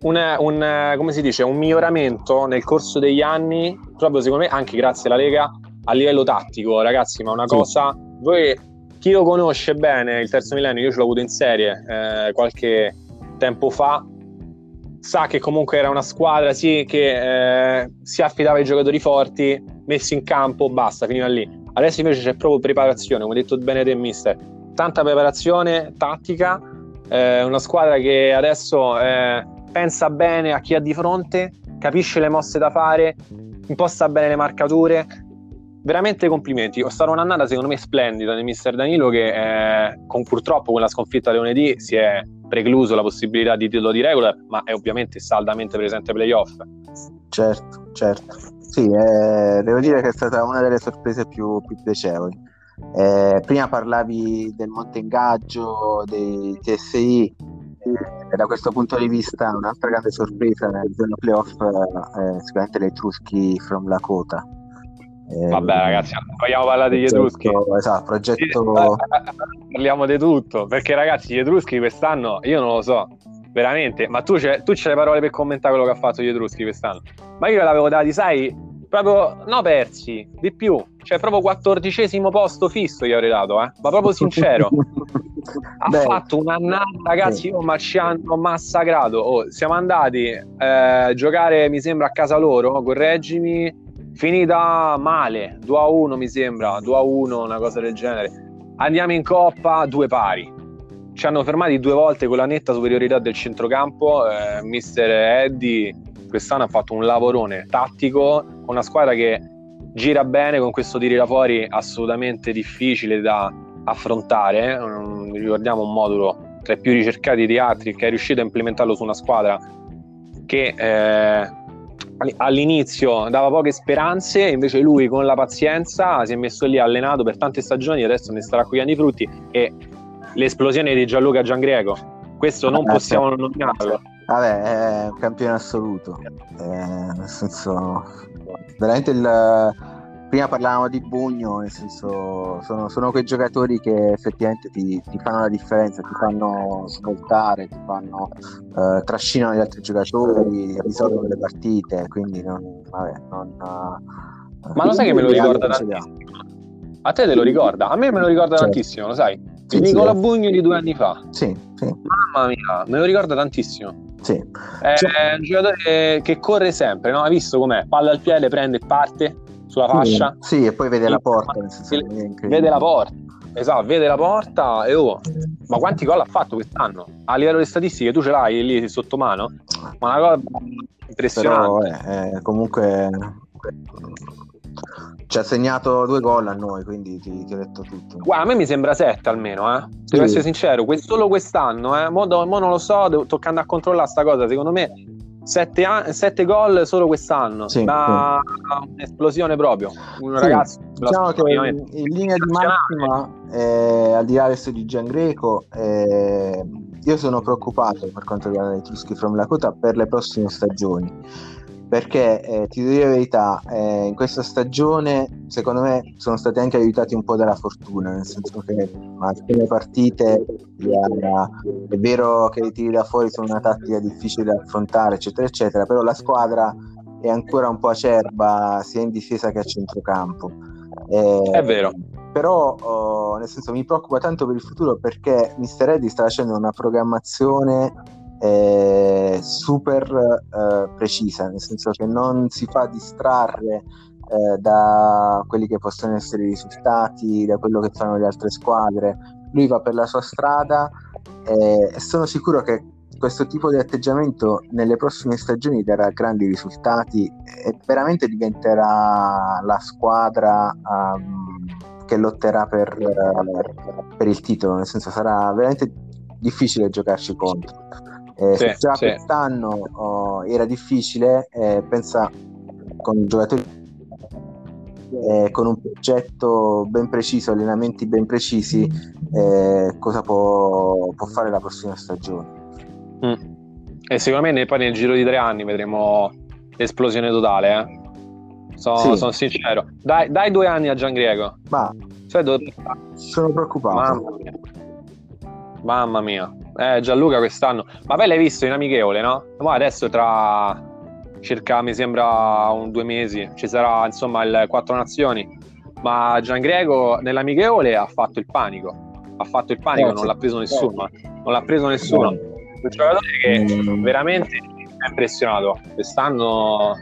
Un, un, come si dice, un miglioramento nel corso degli anni, proprio secondo me anche grazie alla Lega, a livello tattico, ragazzi, ma una sì. cosa, voi, chi lo conosce bene, il terzo millennio, io ce l'ho avuto in serie eh, qualche tempo fa, sa che comunque era una squadra sì, che eh, si affidava ai giocatori forti, messi in campo, basta, finiva lì. Adesso invece c'è proprio preparazione, come detto bene te, mister. Tanta preparazione tattica, eh, una squadra che adesso eh, pensa bene a chi ha di fronte, capisce le mosse da fare, imposta bene le marcature. Veramente complimenti. È stata un'annata secondo me splendida del mister Danilo che eh, con purtroppo con la sconfitta a lunedì si è precluso la possibilità di titolo di regola, ma è ovviamente saldamente presente ai playoff. Certo, certo. Sì, eh, devo dire che è stata una delle sorprese più, più piacevoli. Eh, prima parlavi del monte ingaggio, dei TSI, e da questo punto di vista un'altra grande sorpresa nel zona playoff è sicuramente le from Lakota eh, Vabbè, ragazzi, vogliamo parlare degli Etruschi. Esatto, progetto. Parliamo di tutto. Perché, ragazzi, gli Etruschi quest'anno io non lo so, veramente. Ma tu, c'è, tu c'hai le parole per commentare quello che ha fatto gli Etruschi quest'anno. Ma io l'avevo dati, sai, proprio no persi di più. Cioè, proprio quattordicesimo posto fisso gli avrei dato, eh. Ma proprio sincero. ha Beh. fatto un'annata, ragazzi. Io ma ci hanno massacrato. Oh, siamo andati eh, a giocare, mi sembra, a casa loro. Correggimi finita male 2 a 1 mi sembra 2 a 1 una cosa del genere. Andiamo in coppa due pari. Ci hanno fermati due volte con la netta superiorità del centrocampo eh, mister Eddie quest'anno ha fatto un lavorone tattico con una squadra che gira bene con questo tiri da fuori assolutamente difficile da affrontare um, ricordiamo un modulo tra i più ricercati di altri che è riuscito a implementarlo su una squadra che eh, all'inizio dava poche speranze, invece lui con la pazienza si è messo lì allenato per tante stagioni e adesso ne sta raccogliendo i frutti e l'esplosione di Gianluca Giangreco, questo non possiamo non nominarlo. Vabbè, è un campione assoluto, eh, nel senso veramente il prima parlavamo di Bugno, nel senso sono, sono quei giocatori che effettivamente ti, ti, fanno la differenza, ti fanno svoltare, ti fanno uh, trascinano gli altri giocatori, risolvono le partite, quindi non, vabbè, non, uh, Ma lo sai che me lo ricorda tantissimo? A te te lo ricorda? A me me lo ricorda certo. tantissimo, lo sai? Sì, Nicola sì. Bugno di due anni fa. Sì, sì. Mamma mia, me lo ricorda tantissimo. Sì. È cioè... un giocatore che corre sempre, no? Hai visto com'è? Palla al piede, prende e parte sulla fascia. Sì, sì e poi vede la porta. Vede la porta. Esatto, vede la porta e oh, ma quanti gol ha fatto quest'anno? A livello di statistiche tu ce l'hai lì sotto mano? Ma una cosa impressionante. Però, eh, eh, comunque ci ha segnato due gol a noi, quindi ti, ti, ho detto tutto. Guarda, a me mi sembra sette almeno, eh. Devo essere sincero, solo quest'anno, eh. Mo, mo non lo so, devo, tocca andare a controllare sta cosa. Secondo me Sette, an- sette gol solo quest'anno, sì, da sì. un'esplosione proprio. Un sì, ragazzo. Diciamo che in, in linea di massima, eh, al di là adesso di Gian Greco, eh, io sono preoccupato per quanto riguarda i Truschi from Lakota per le prossime stagioni perché eh, ti dico la verità, eh, in questa stagione secondo me sono stati anche aiutati un po' dalla fortuna, nel senso che alcune partite è vero che i tiri da fuori sono una tattica difficile da affrontare, eccetera, eccetera, però la squadra è ancora un po' acerba sia in difesa che a centrocampo. Eh, è vero. Però, oh, nel senso, mi preoccupa tanto per il futuro perché Mister Eddy sta facendo una programmazione eh, super eh, precisa, nel senso che non si fa distrarre eh, da quelli che possono essere i risultati, da quello che fanno le altre squadre. Lui va per la sua strada e sono sicuro che questo tipo di atteggiamento nelle prossime stagioni darà grandi risultati e veramente diventerà la squadra um, che lotterà per, per, il titolo, nel senso sarà veramente difficile giocarci contro. Eh, sì, già sì. quest'anno oh, era difficile, eh, pensa con giocatori eh, con un progetto ben preciso, allenamenti ben precisi, eh, cosa può, può, fare la prossima stagione. Mm. E me poi nel giro di tre anni vedremo l'esplosione totale. Eh? Sono, sì. sono sincero. Dai, dai, due anni a Gian Griego. Ma cioè, dove... sono preoccupato. Mamma mia. Mamma mia. Eh, Gianluca quest'anno. Ma poi l'hai visto in amichevole, no? Ma adesso tra circa, mi sembra, un due mesi ci sarà insomma il Quattro Nazioni. Ma Gian Griego nell'amichevole ha fatto il panico. Ha fatto il panico, eh, non l'ha preso nessuno. Non l'ha preso nessuno. Un giocatore che mm. veramente mi ha impressionato. Quest'anno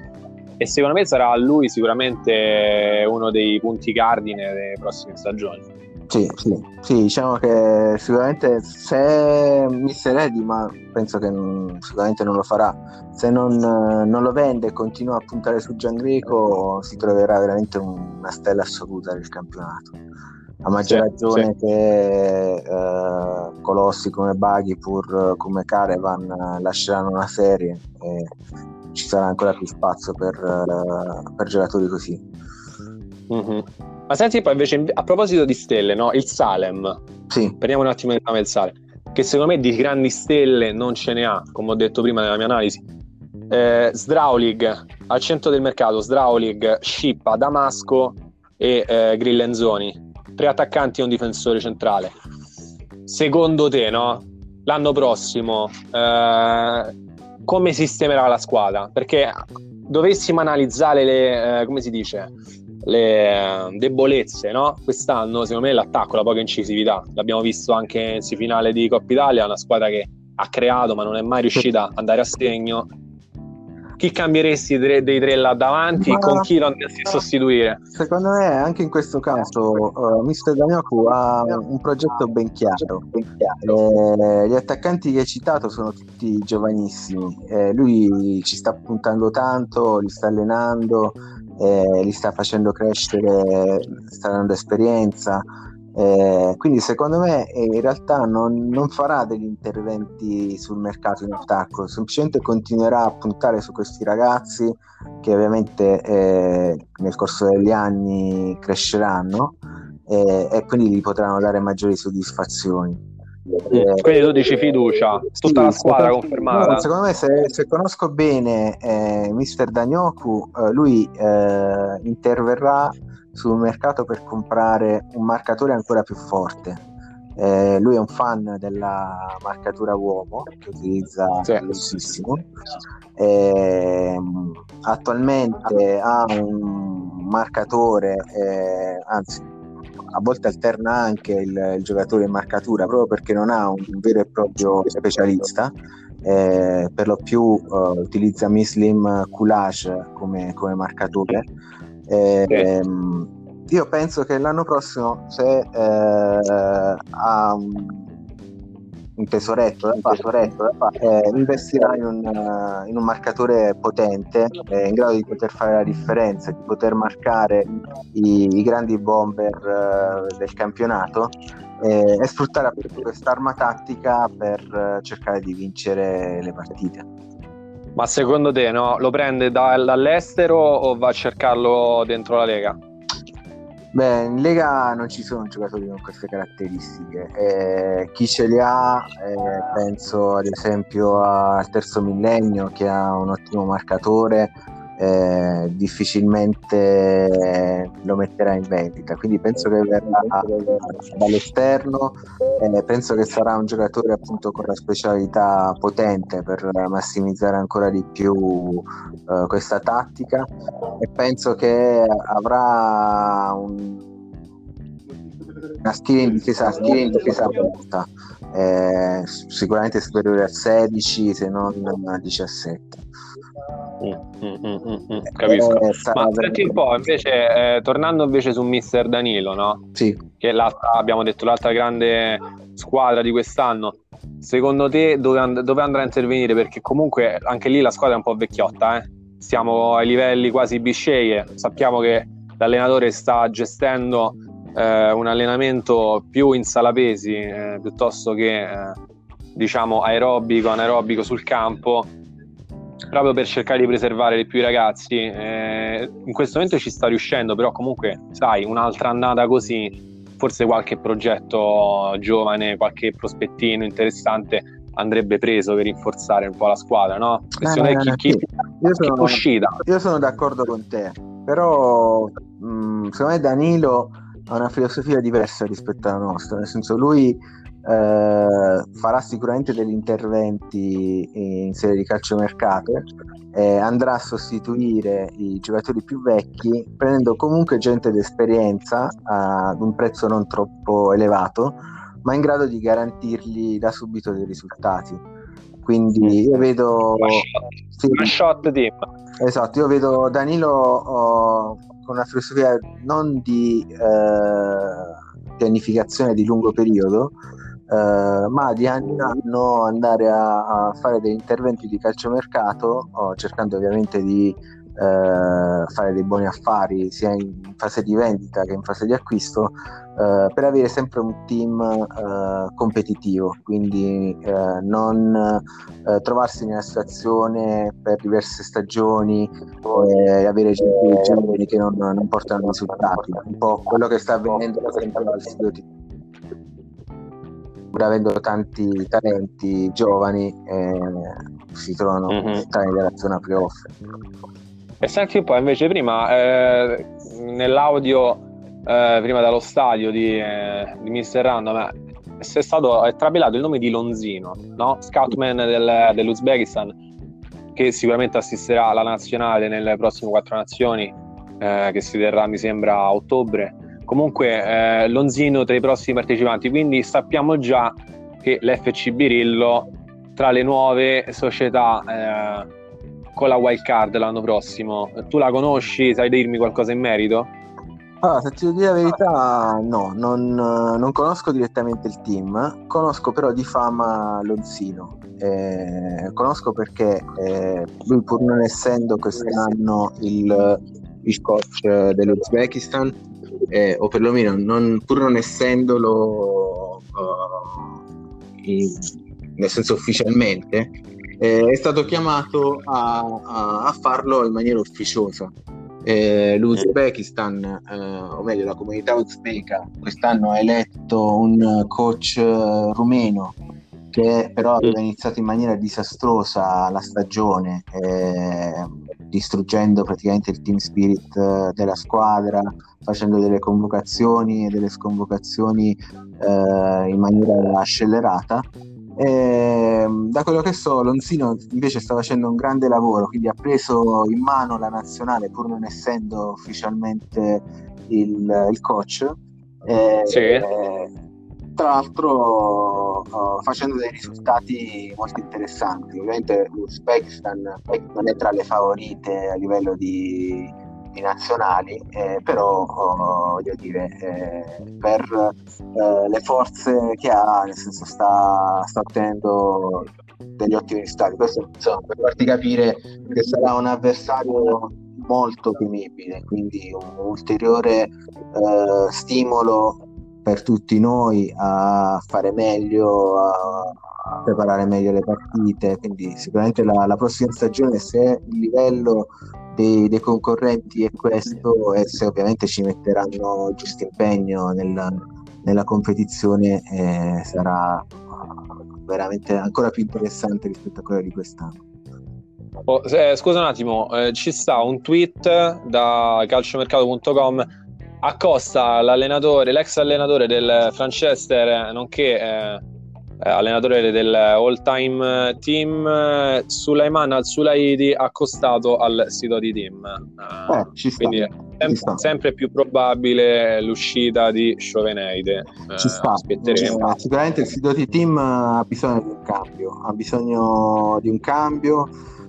e secondo me sarà lui sicuramente uno dei punti cardine delle prossime stagioni. Sì, sì, sì, diciamo che sicuramente se Mister Eddy, ma penso che non, sicuramente non lo farà, se non, non, lo vende e continua a puntare su Giangreco si troverà veramente una stella assoluta del campionato. A maggior sì, ragione sì. che eh, colossi come Baghi, pur come Carevan, lasceranno una serie e ci sarà ancora più spazio per, eh, per giocatori così. Mm-hmm. Ma senti poi invece a proposito di stelle, no? il Salem. Sì. Parliamo un attimo nome del Salem, che secondo me di grandi stelle non ce ne ha, come ho detto prima nella mia analisi. Eh, Sdraulig al centro del mercato, Sdraulig, Scippa, Damasco e eh, Grillenzoni. Tre attaccanti e un difensore centrale. Secondo te, no? L'anno prossimo eh, come sistemerà la squadra? Perché dovessimo analizzare le, eh, come si dice, le eh, debolezze, no? Quest'anno, secondo me, l'attacco, la poca incisività. L'abbiamo visto anche in finale di Coppa Italia, una squadra che ha creato ma non è mai riuscita ad andare a segno chi cambieresti dei, dei tre là davanti Ma, con chi lo andresti a sostituire? Secondo me anche in questo caso uh, Mister Danioku ha un progetto ben chiaro. Ben chiaro. Eh, gli attaccanti che hai citato sono tutti giovanissimi, eh, lui ci sta puntando tanto, li sta allenando, eh, li sta facendo crescere, sta dando esperienza. Eh, quindi secondo me eh, in realtà non, non, farà degli interventi sul mercato in attacco, semplicemente continuerà a puntare su questi ragazzi che ovviamente eh, nel corso degli anni cresceranno eh, e quindi gli potranno dare maggiori soddisfazioni. Eh, quindi tu dici fiducia, tutta sì, la squadra secondo, confermata. No, secondo me se, se conosco bene eh, Mister Danyoku, lui interverrà sul mercato per comprare un marcatore ancora più forte. Eh, lui è un fan della marcatura uomo che utilizza velocissimo. Eh, attualmente ha un marcatore, eh, anzi a volte alterna anche il, il, giocatore in marcatura proprio perché non ha un vero e proprio specialista. Eh, per lo più uh, utilizza Muslim Kulaj come, come marcatore eh, ehm, io penso che l'anno prossimo, se eh, ha un, un tesoretto da tesoretto, eh, investirà in un, uh, in un, marcatore potente, eh, in grado di poter fare la differenza, di poter marcare i, i grandi bomber uh, del campionato eh, e sfruttare appunto quest'arma tattica per cercare di vincere le partite. Ma secondo te no? lo prende da, dall'estero o va a cercarlo dentro la Lega? Beh, in Lega non ci sono giocatori con queste caratteristiche. Eh, chi ce li ha, eh, penso ad esempio al terzo millennio che ha un ottimo marcatore, eh, difficilmente lo metterà in vendita. Quindi penso che verrà dall'esterno, eh, penso che sarà un giocatore appunto con la specialità potente per massimizzare ancora di più eh, questa tattica e penso che avrà un, una stile in difesa, stile in difesa alta, eh, sicuramente superiore a 16 se non a 17. Mm, mm, mm, mm, capisco. Eh, Ma senti un po', invece, eh, tornando invece su Mister Danilo, no? Sì. Che abbiamo detto l'altra grande squadra di quest'anno. Secondo te dove, and- dove, andrà a intervenire? Perché comunque anche lì la squadra è un po' vecchiotta, eh? Siamo ai livelli quasi bisceglie. Sappiamo che l'allenatore sta gestendo eh, un allenamento più in sala pesi eh, piuttosto che eh, diciamo aerobico, anaerobico sul campo proprio per cercare di preservare di più i ragazzi. Eh, in questo momento ci sta riuscendo, però comunque, sai, un'altra annata così, forse qualche progetto giovane, qualche prospettino interessante andrebbe preso per rinforzare un po' la squadra, no? no, no, chi, chi, io, sono, uscita. io sono d'accordo con te, però mh, mm, secondo me Danilo ha una filosofia diversa rispetto alla nostra, nel senso lui eh, farà sicuramente degli interventi in serie di calciomercato eh, andrà a sostituire i giocatori più vecchi prendendo comunque gente d'esperienza ad un prezzo non troppo elevato ma in grado di garantirgli da subito dei risultati. Quindi io vedo shot, sì, shot team esatto io vedo Danilo oh, con una filosofia non di eh, pianificazione di lungo periodo Uh, ma di anno in anno andare a, a, fare degli interventi di calciomercato, oh, cercando ovviamente di uh, fare dei buoni affari sia in fase di vendita che in fase di acquisto, uh, per avere sempre un team competitivo, quindi non trovarsi nella situazione per diverse stagioni e avere giocatori che non, non portano risultati, un po' quello che sta avvenendo per esempio al sito pur avendo tanti talenti giovani eh, si trovano mm-hmm. nella zona playoff e senti un po' invece prima eh, nell'audio eh, prima dallo stadio di, eh, di Mister Random è stato è trapilato il nome di Lonzino no? scoutman del, dell'Uzbekistan che sicuramente assisterà alla nazionale nelle prossime quattro nazioni eh, che si terrà mi sembra a ottobre comunque eh, Lonzino tra i prossimi partecipanti, quindi sappiamo già che l'FC Birillo tra le nuove società eh, con la wild card l'anno prossimo. Tu la conosci? Sai dirmi qualcosa in merito? Allora, se ti dire la verità, no, non, non, conosco direttamente il team, conosco però di fama Lonzino. Eh, conosco perché eh, lui, pur non essendo quest'anno il, il coach dell'Uzbekistan, eh, o perlomeno non, pur non essendolo uh, in, nel senso ufficialmente, eh, è stato chiamato a, a, a, farlo in maniera ufficiosa. Eh, L'Uzbekistan, eh, o meglio la comunità uzbeka, quest'anno ha eletto un coach eh, rumeno che però aveva iniziato in maniera disastrosa la stagione, eh, distruggendo praticamente il team spirit eh, della squadra, facendo delle convocazioni e delle sconvocazioni eh, in maniera scellerata. E, da quello che so, Lonzino invece sta facendo un grande lavoro, quindi ha preso in mano la nazionale pur non essendo ufficialmente il, il coach. E, sì. Tra l'altro uh, facendo dei risultati molto interessanti. Ovviamente l'Uzbekistan non è tra le favorite a livello di i nazionali, eh, però oh, voglio dire, eh, per eh, le forze che ha, nel senso sta, sta ottenendo degli ottimi risultati. Questo insomma, per farti capire che sarà un avversario molto temibile, quindi un ulteriore eh, stimolo per tutti noi a fare meglio, a, preparare meglio le partite. Quindi sicuramente la, la prossima stagione, se il livello dei, dei, concorrenti è questo e se ovviamente ci metteranno giusto impegno nella, nella competizione eh, sarà veramente ancora più interessante rispetto a quella di quest'anno. Oh, eh, scusa un attimo, eh, ci sta un tweet da calciomercato.com accosta l'allenatore, l'ex allenatore del Franchester, nonché eh, eh, allenatore del all time team eh, Sulaiman Al-Sulaidi accostato al sito di team eh, eh ci sta, quindi sempre, sta. sempre, più probabile l'uscita di Scioveneide ci sta, ci sta. sicuramente il sito di team ha bisogno di un cambio ha bisogno di un cambio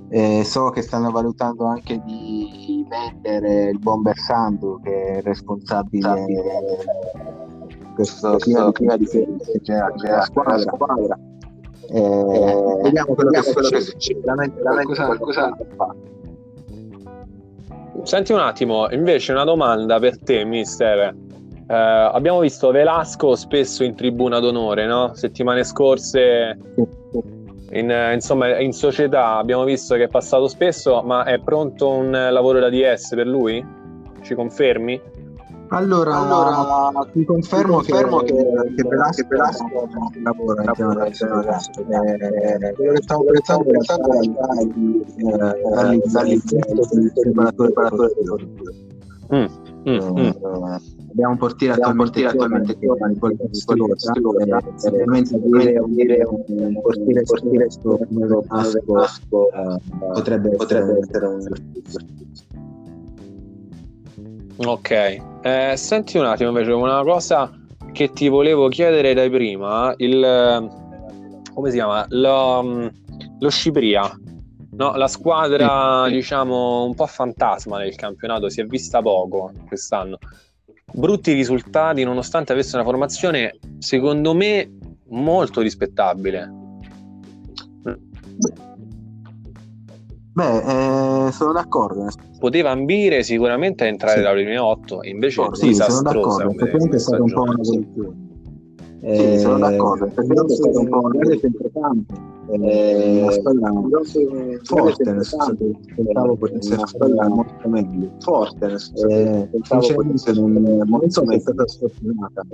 eh, so che stanno valutando anche di vendere il Bomber Sandu che è responsabile questo prima, prima di che c'era la squadra, la squadra. Eh, eh, vediamo quello vediamo che succede veramente, veramente qualcosa, qualcosa Senti un attimo, invece una domanda per te, mister. eh, abbiamo visto Velasco spesso in tribuna d'onore, no? Settimane scorse, in, insomma, in società abbiamo visto che è passato spesso, ma è pronto un lavoro da DS per lui? Ci confermi? Allora, allora ti confermo, confermo che, che, che Velasco, Velasco lavora insieme ragazzi. Quello che stavo pensando in realtà è dall'inizio del preparatore preparatore mm, mm, mm. Abbiamo un portiere attualmente, attualmente giovane, sicuramente dire un portiere portiere come Vasco potrebbe essere un Ok, eh, senti un attimo invece una cosa che ti volevo chiedere da prima, il come si chiama? Lo, mm, lo Scipria, no? la squadra diciamo un po' fantasma del campionato, si è vista poco quest'anno. Brutti risultati nonostante avesse una formazione secondo me molto rispettabile. Beh, eh, sono d'accordo. Poteva ambire sicuramente a entrare sì. tra le prime otto, invece sì, disastrosa. Sono d'accordo, effettivamente è stata un po' una evoluzione. Eh, sì, sono d'accordo, effettivamente è stato un po' un grande centrocampo eh, una squadra forte nel senso che pensavo potesse una squadra molto meglio. Forte nel senso che pensavo potesse non, non so se è stata sfortunata.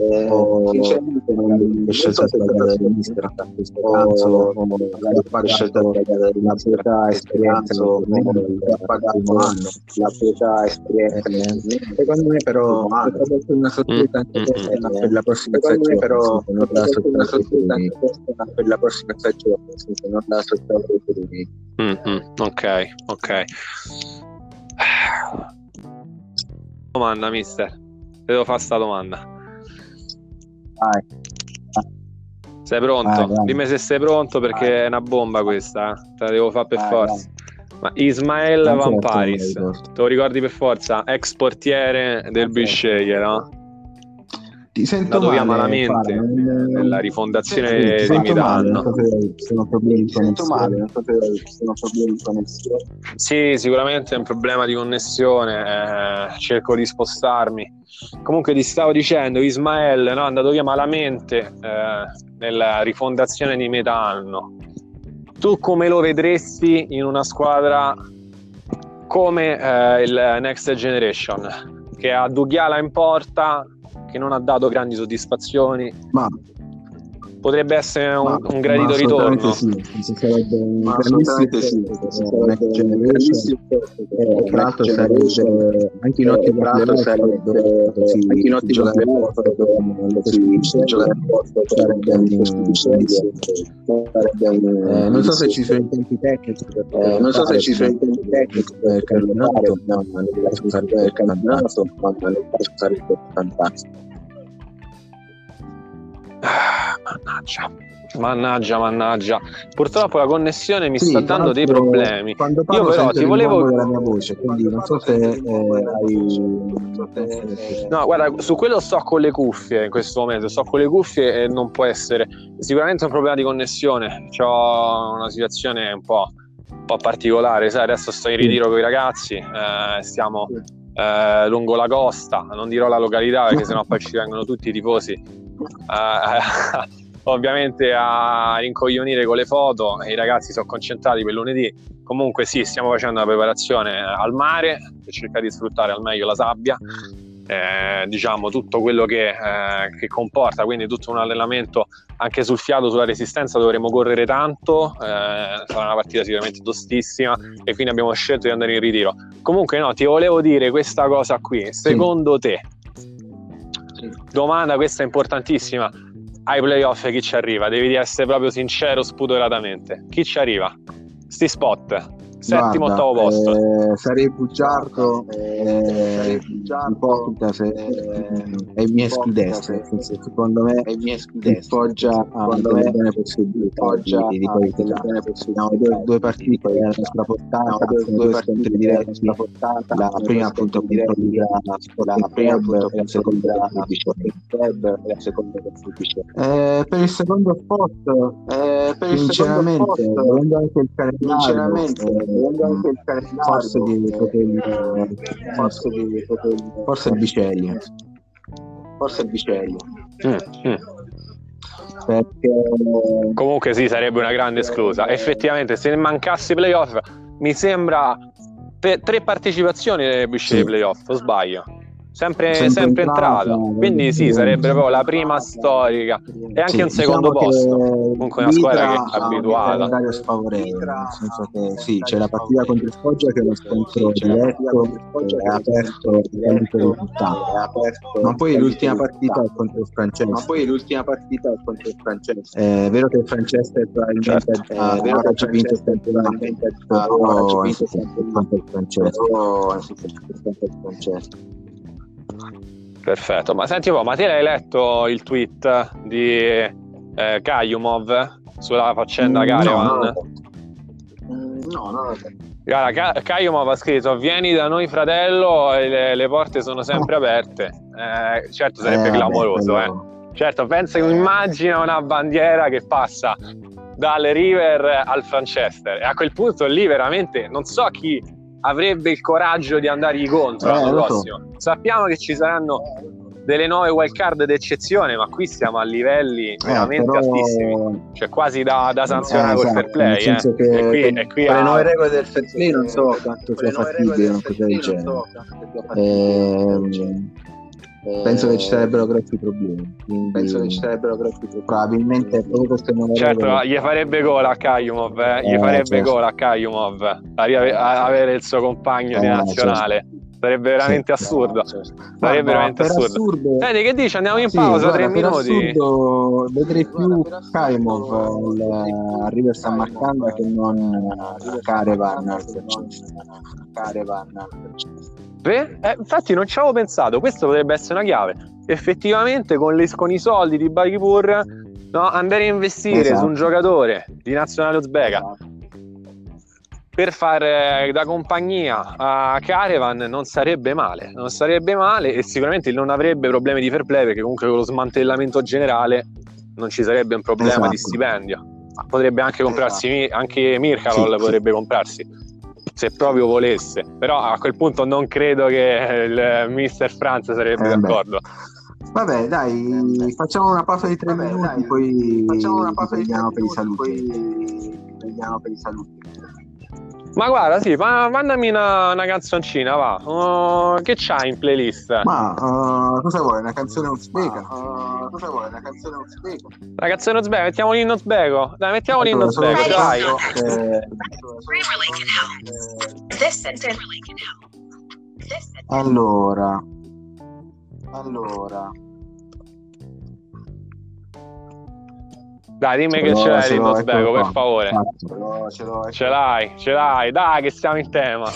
Sinceramente non è scelta sbagliata del mister a questo caso magari fare scelta della società esperienza ha pagato anno la società esperienza secondo me però potrebbe essere una sorpresa anche per la prossima stagione. però essere una sorpresa anche per la prossima stagione non la aspettavo mm-hmm, ok ok domanda mister ti devo fare sta domanda vai sei pronto? Vai, vai. Dimmi se sei pronto perché vai. è una bomba questa, eh? te la devo fare per forza. Ma Ismael Van Paris, te lo ricordi per forza? Ex portiere del Bisceglie, no? Ti sento male, malamente nella rifondazione sì, di Milano. Sono problemi di connessione. Sono problemi di connessione. Sì, sicuramente è un problema di connessione. Eh, cerco di spostarmi. Comunque ti stavo dicendo, Ismael no, è andato via malamente eh, nella rifondazione di metà anno. Tu come lo vedresti in una squadra come eh, il Next Generation? Che ha Dughiala in porta, che non ha dato grandi soddisfazioni. Ma potrebbe essere un, ma, un gradito ritorno. Sì, si sarebbe un grandissimo sì, eh, tra l'altro sarebbe anche in ottima sarebbe anche in ottima non so se ci sono i tempi tecnici non so se ci sono i tempi tecnici per campionato ma nel campionato sarebbe fantastico Mannaggia. Mannaggia, mannaggia. Purtroppo la connessione mi sì, sta dando dei problemi. Io però ti volevo la mia voce, quindi non so se eh, hai No, guarda, su quello sto con le cuffie in questo momento, sto con le cuffie e non può essere sicuramente un problema di connessione. Ho una situazione un po', un po' particolare, sai, adesso sto in ritiro con i ragazzi, eh, stiamo eh, lungo la costa, non dirò la località perché sennò poi ci vengono tutti i tifosi uh, ovviamente a rincoglionire con le foto. I ragazzi sono concentrati per lunedì. Comunque, sì, stiamo facendo una preparazione al mare per cercare di sfruttare al meglio la sabbia. Eh, diciamo tutto quello che, eh, che, comporta, quindi tutto un allenamento anche sul fiato, sulla resistenza dovremo correre tanto, eh, sarà una partita sicuramente tostissima e quindi abbiamo scelto di andare in ritiro. Comunque no, ti volevo dire questa cosa qui, secondo sì. te domanda questa è importantissima. Ai playoff chi ci arriva? Devi essere proprio sincero spudoratamente. Chi ci arriva? Sti spot settimo, Guarda, ottavo posto. Eh, sarei bugiardo, eh, eh, ipocrita se eh, è il mio scudestro. Secondo me è il mio scudestro. Poggia a delle buone possibilità di, di qualità. Abbiamo due, due partite alla nostra portata, due partite dirette sulla portata. La prima appunto contro la prima appunto la seconda la seconda eh, per il secondo spot eh, per sinceramente volendo anche il calendario anche il calendario forse di poter forse di poter forse il Bicelli forse il Vicelli. Mm, mm. Perché... Comunque sì, sarebbe una grande esclusa. Effettivamente, se ne mancasse i playoff, mi sembra te- tre partecipazioni nelle Sì. dei playoff, o sbaglio? Sempre, Sempre entrato. Quindi sì, sarebbe proprio la prima storica. E anche Sì, un secondo diciamo posto. che Comunque una squadra che è l'Itra ha un abituata. calendario sfavorevole, nel senso che sì, c'è la partita contro il Foggia che è uno scontro diretto, è aperto praticamente tutta. Ma poi l'ultima partita è contro il francese. Ma poi l'ultima partita è contro il francese. È vero che il francese probabilmente Certo. ha È vero ha già vinto il campionato, però è contro il è contro il francese. Perfetto. Ma senti un po', ma te l'hai letto il tweet di eh, Kayumov sulla faccenda Mm, no, no. No, Guarda, Ka- Kayumov ha scritto: Vieni da noi, fratello, le, le porte sono sempre aperte. Eh, certo, sarebbe Eh, vabbè, clamoroso, eh. Certo, pensa immagina una bandiera che passa dal River al Franchester e a quel punto lì veramente non so chi avrebbe il coraggio di andargli contro Eh, l'anno so. prossimo. Sappiamo che ci saranno delle nuove wild card d'eccezione, ma qui siamo a livelli veramente Eh, però- altissimi, cioè quasi da, da sanzionare Eh, col esatto, fair play. nel senso eh. che e qui, e qui le nuove regole del fair play non so quanto sia fattibile una cosa del genere. Ehm, penso che ci sarebbero grossi problemi. quindi Penso che ci sarebbero grossi problemi. Probabilmente proprio queste nuove Certo, regole- gli farebbe gola a Kayumov, eh? gli Eh, farebbe certo. gola a a, a avere il suo compagno di Eh, nazionale. Sarebbe veramente Sì. assurdo. Guarda, Sarebbe veramente per assurdo. assurdo Senti, che dici? Andiamo in Sì, pausa, guarda, tre per minuti. assurdo vedrei più Kaimov al, al River San Marcanda che non a Carevan al. Carevan al. Beh, eh, infatti non ci avevo pensato, questo potrebbe essere una chiave. Effettivamente con, le- con i soldi di Baghipur no, andare a investire Esatto. su un giocatore di nazionale uzbeka per fare da compagnia a Carevan non sarebbe male, non sarebbe male e sicuramente non avrebbe problemi di fair play perché comunque con lo smantellamento generale non ci sarebbe un problema Esatto. di stipendio. Potrebbe anche comprarsi, Mi- anche Mirkalol Sì, sì. potrebbe comprarsi se proprio volesse, però a quel punto non credo che il mister Franz sarebbe Eh, d'accordo. Vabbè, dai, facciamo una pausa di tre Vabbè, minuti, dai, poi Facciamo una pausa di vediamo per i tre saluti. minuti, poi vediamo per i saluti. Ma guarda, sì, ma mandami una, una canzoncina, va. Oh, che c'hai in playlist? Ma eh, cosa vuoi? Una canzone uzbeka? Uh, cosa vuoi? Una canzone uzbeka? La canzone uzbeko, mettiamo l'inno uzbeko. Dai, mettiamo l'inno Allora, uzbeko, dai. dire che- Dai, dimmi Ce che ce l'hai ce eccolo per favore. Però ce l'ho. Ce l'hai, ce l'hai, dai, che stiamo in tema.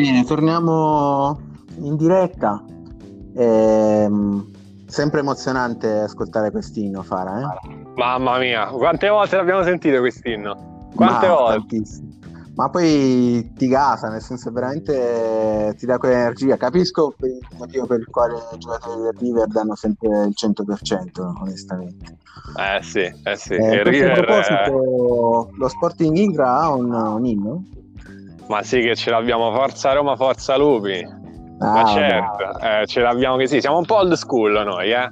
Bene, torniamo in diretta. Ehm, sempre emozionante ascoltare quest'inno, Fara, eh? Mamma mia, quante volte l'abbiamo sentito quest'inno? Quante Ma volte? tantissimo. Ma poi ti gasa, nel senso veramente ti dà quell'energia. Capisco il motivo per il quale i giocatori del River danno sempre il 100%, onestamente. Eh sì, eh sì. Eh, a questo River, eh, proposito, lo Sporting Ingra ha un, un inno? Ma sì che ce l'abbiamo, Forza Roma, Forza Lupi. ma Ah, certo, eh, ce l'abbiamo che sì, siamo un po' old school noi, eh.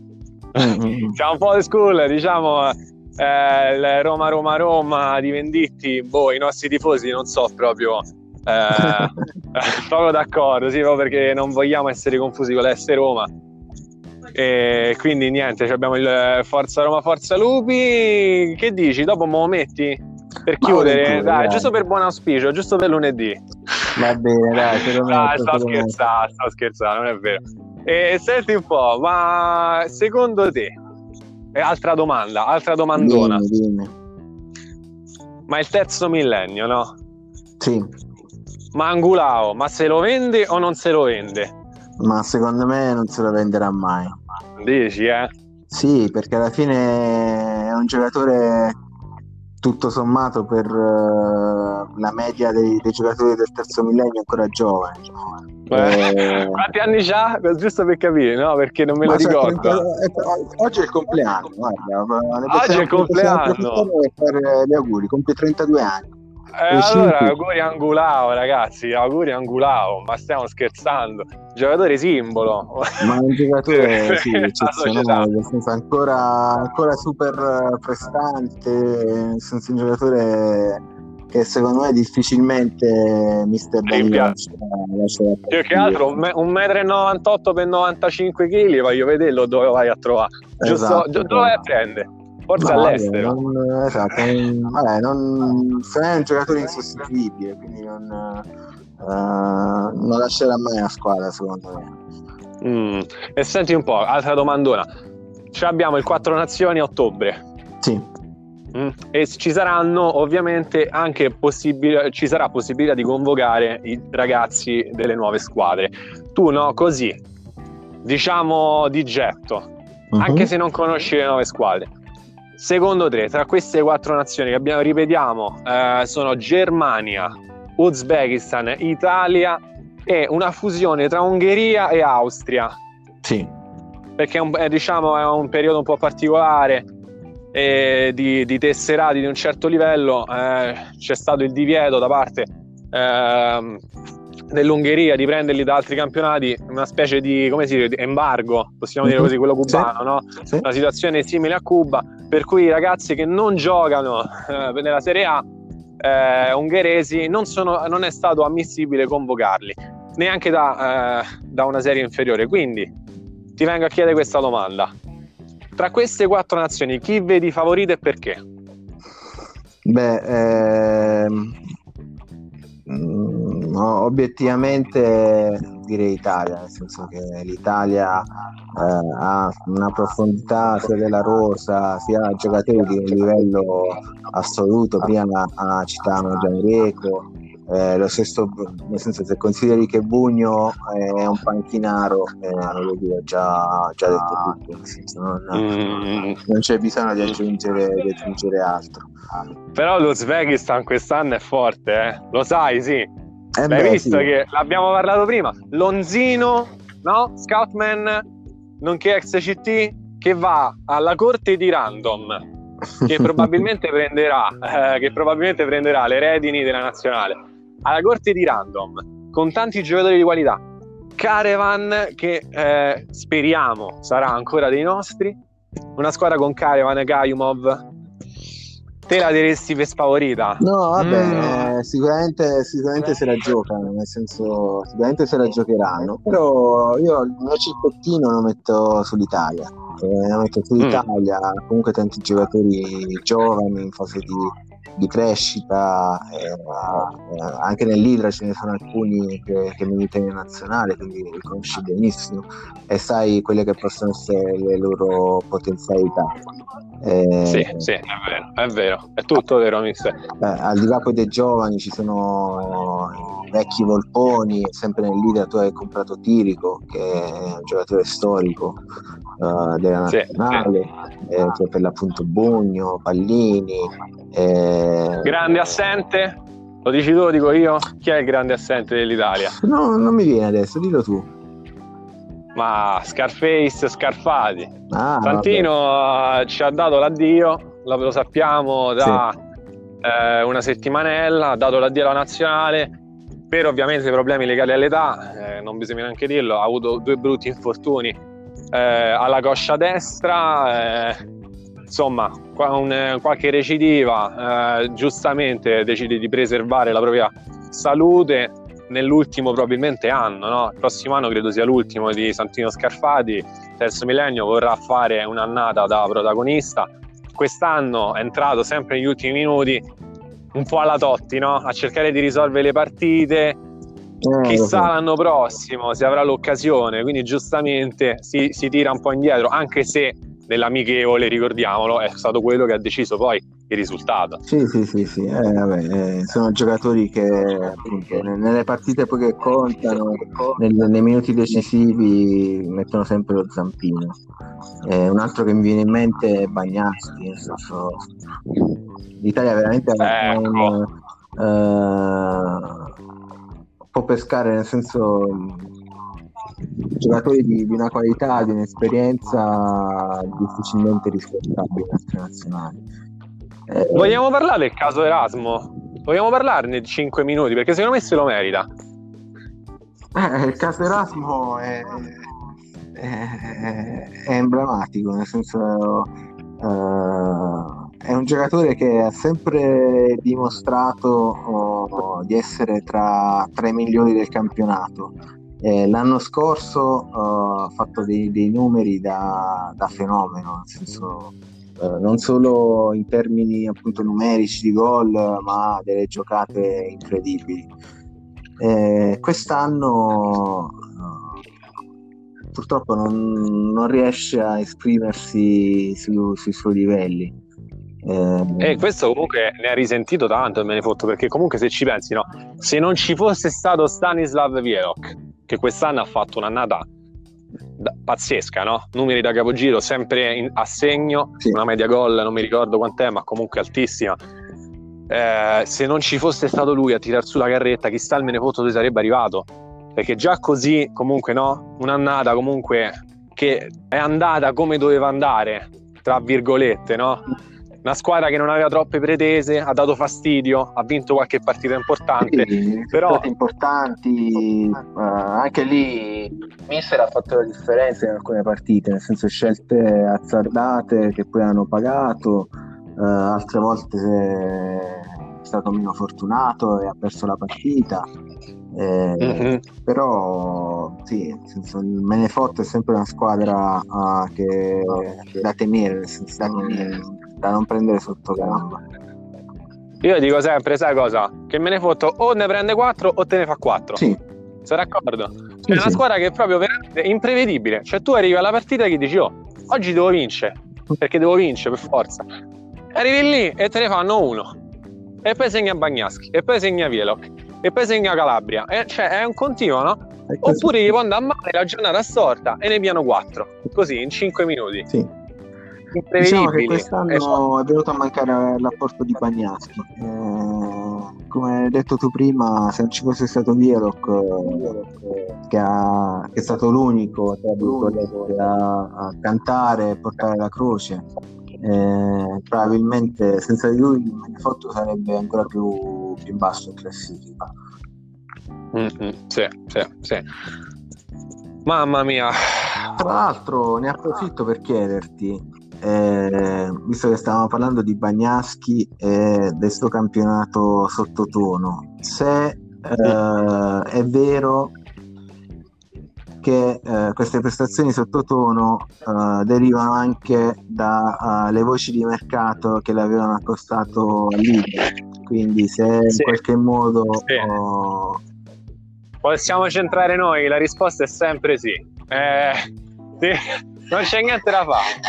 Siamo un po' old school, diciamo eh, Roma Roma Roma di Venditti, boh, i nostri tifosi non so proprio eh, proprio d'accordo, sì, proprio perché non vogliamo essere confusi con l'S Roma. E quindi niente, abbiamo il Forza Roma Forza Lupi. Che dici? Dopo me lo metti? Per Ma chiudere, dai, giusto per buon auspicio, giusto per lunedì. Va bene, dai, te lo Dai, sto scherzando, sto scherzando, non è vero. E senti un po', ma secondo te, e altra domanda, altra domandona, Dimmi, dimmi. ma il terzo millennio, no? Sì, Ma Angulao, ma se lo vende o non se lo vende? ma secondo me non se lo venderà mai. Dici, eh? Sì, perché alla fine è un giocatore tutto sommato per eh, la media dei, dei giocatori del terzo millennio ancora giovane. Eh, Quanti anni c'ha? Giusto per capire, no? Perché non me lo ricordo. 30 eh, oggi è il compleanno, guarda, Oggi è il compleanno. e fare gli auguri, compie 32 anni. Eh, allora, auguri Angulao, ragazzi, auguri Angulao, ma stiamo scherzando. Giocatore simbolo. Ma un giocatore sì, eccezionale, senso ancora, ancora super eh, prestante, senso un giocatore che secondo me difficilmente Mister Rimpiazzo. lascerà, lascerà Più che altro un me- e 98 per 95 kg, voglio vederlo dove vai a trovare. Giusto, Esatto, dove vai a prendere? Forse No, all'estero. non- esatto, non- vabbè, non, è un giocatore insostituibile, quindi non, eh, non lascerà mai la squadra secondo me. Mm. E senti un po', altra domandona. Ci abbiamo il 4 Nazioni a ottobre. Sì, Mm. E ci saranno ovviamente anche possibili- ci sarà possibilità di convocare i ragazzi delle nuove squadre. Tu no, così diciamo di getto, Mhm. anche se non conosci le nuove squadre. Secondo te, tra queste quattro nazioni che abbiamo, ripetiamo, eh, sono Germania, Uzbekistan, Italia e una fusione tra Ungheria e Austria sì. perché è un, è, diciamo, è un periodo un po' particolare eh, di, di tesserati di un certo livello. eh, c'è stato il divieto da parte ehm, dell'Ungheria di prenderli da altri campionati, una specie di, come si dice, di embargo, possiamo dire Mhm. così, quello cubano, no? sì. Una situazione simile a Cuba, per cui i ragazzi che non giocano eh, nella Serie A eh, ungheresi non, sono, non è stato ammissibile convocarli neanche da, eh, da una serie inferiore. Quindi ti vengo a chiedere questa domanda. Tra queste quattro nazioni, chi vedi favorito e perché? Beh, ehm, no, obiettivamente direi Italia, nel senso che l'Italia eh, ha una profondità sia della rosa, sia giocatori di un livello assoluto. Prima citavamo Gianreco, eh, lo stesso, nel senso se consideri che Bugno è un panchinaro, eh, voglio dire, già, già detto tutto, senso, non, Mm, non c'è bisogno di aggiungere, di aggiungere altro. però l'Uzbekistan quest'anno è forte, eh? lo sai, sì. Eh Hai beh, visto sì. che l'abbiamo parlato prima? Lonzino, no? Scoutman, nonché ex CT, che va alla corte di Random, che probabilmente prenderà, eh, che probabilmente prenderà le redini della nazionale. Alla corte di Random, con tanti giocatori di qualità. Carevan, che eh, speriamo sarà ancora dei nostri. Una squadra con Carevan e Gajumov. Te la diresti per sfavorita? No, vabbè, Mm. eh, sicuramente, sicuramente se la giocano, nel senso, sicuramente se la giocheranno, però io il mio circottino lo metto sull'Italia, eh, lo metto sull'Italia, comunque tanti giocatori giovani in fase di, di crescita, eh, eh, anche nell'Idra ce ne sono alcuni che, che militano in nazionale, quindi li conosci benissimo e sai quelle che possono essere le loro potenzialità. Eh, Sì, sì, è vero, è vero, è tutto vero, mister. eh, al di là poi dei giovani ci sono vecchi Volponi, sempre nel leader tu hai comprato Tirico che è un giocatore storico, eh, della Sì, nazionale, eh, cioè per l'appunto Bugno, Pallini. eh, Grande assente? Lo dici tu, lo dico io? Chi è il grande assente dell'Italia? No, non mi viene adesso, dillo tu. Ma Scarface, Scarfati. Ah, Santino eh, ci ha dato l'addio, lo, sappiamo da eh, una settimanella, ha dato l'addio alla nazionale per ovviamente problemi legati all'età, eh, non bisogna neanche dirlo, ha avuto due brutti infortuni eh, alla coscia destra, eh, insomma un- eh, qualche recidiva, giustamente decide di preservare la propria salute nell'ultimo probabilmente anno, no? il prossimo anno credo sia l'ultimo di Santino Scarfati, terzo millennio vorrà fare un'annata da protagonista, quest'anno è entrato sempre negli ultimi minuti un po' alla Totti, no? a cercare di risolvere le partite, eh, chissà l'anno prossimo se avrà l'occasione, quindi giustamente si, si tira un po' indietro, anche se nell'amichevole, ricordiamolo, è stato quello che ha deciso poi il risultato. Sì, sì, sì, sì. Eh, vabbè, eh, sono giocatori che appunto, ne- nelle partite poi che contano, nel- nei minuti decisivi mettono sempre lo zampino. Eh, un altro che mi viene in mente è Bagnaschi, senso, l'Italia veramente è Ecco. un, eh, può pescare nel senso giocatori di, di una qualità, di un'esperienza difficilmente altre nazionali. Eh, Vogliamo parlare del caso Erasmo? Vogliamo parlarne di 5 minuti perché secondo me se lo merita. Eh, il caso Erasmo è, è- è emblematico, nel senso eh, è un giocatore che ha sempre dimostrato oh, di essere tra, tra i migliori del campionato. Eh, l'anno scorso eh, ha fatto dei, dei numeri da, da fenomeno, nel senso eh, non solo in termini appunto numerici di gol, ma delle giocate incredibili. Eh, quest'anno eh, purtroppo non, non riesce a esprimersi su- sui suoi livelli. Eh, E questo comunque ne ha risentito tanto il Menefotto perché comunque se ci pensi, no, se non ci fosse stato Stanislav Vielok, che quest'anno ha fatto un'annata pazzesca, no? Numeri da capogiro sempre a segno, Sì. una media gol, non mi ricordo quant'è, ma comunque altissima. Eh, se non ci fosse stato lui a tirar su la carretta, chissà Menefotto dove sarebbe arrivato. Perché già così, comunque, no? Un'annata comunque che è andata come doveva andare, tra virgolette, no? Una squadra che non aveva troppe pretese, ha dato fastidio, ha vinto qualche partita importante. Sì, però- importanti, eh, anche lì Mister ha fatto la differenza in alcune partite, nel senso scelte azzardate che poi hanno pagato, eh, altre volte è stato meno fortunato e ha perso la partita. Eh, Mhm. però sì, senso, il Menefotto è sempre una squadra ah, che da temere, senso da, non- da non prendere sotto gamba. Io dico sempre, sai cosa? Che me ne fotto o ne prende 4 o te ne fa 4. Sì, Sei d'accordo? sì, è una sì. squadra che è proprio veramente imprevedibile. Cioè, tu arrivi alla partita e dici, oh, oggi devo vincere, perché devo vincere per forza. Arrivi lì e te ne fanno uno. E poi segna Bagnaschi, e poi segna Vielok, e poi segna Calabria. E, cioè, è un continuo, no? È. Oppure gli può andare a male la giornata storta e ne piano 4. Così, in 5 minuti. Sì. Diciamo che Esatto. quest'anno è venuto a mancare l'apporto di Bagnaschi. Eh, come hai detto tu prima, se non ci fosse stato Vielok, eh, che, ha- che è stato l'unico virgolette, a, a cantare e portare la croce, eh, probabilmente senza di lui il Menefotto sarebbe ancora più, più in basso in classifica. Mhm, sì, sì, sì. Mamma mia. Tra l'altro ne approfitto per chiederti, eh, visto che stavamo parlando di Bagnaschi e del suo campionato sottotono, se eh, è vero che eh, queste prestazioni sottotono eh, derivano anche dalle voci di mercato che le avevano accostato Lidl, quindi se in Sì. qualche modo Sì. oh, Possiamo centrare noi? La risposta è sempre sì. Eh, sì, non c'è niente da fare.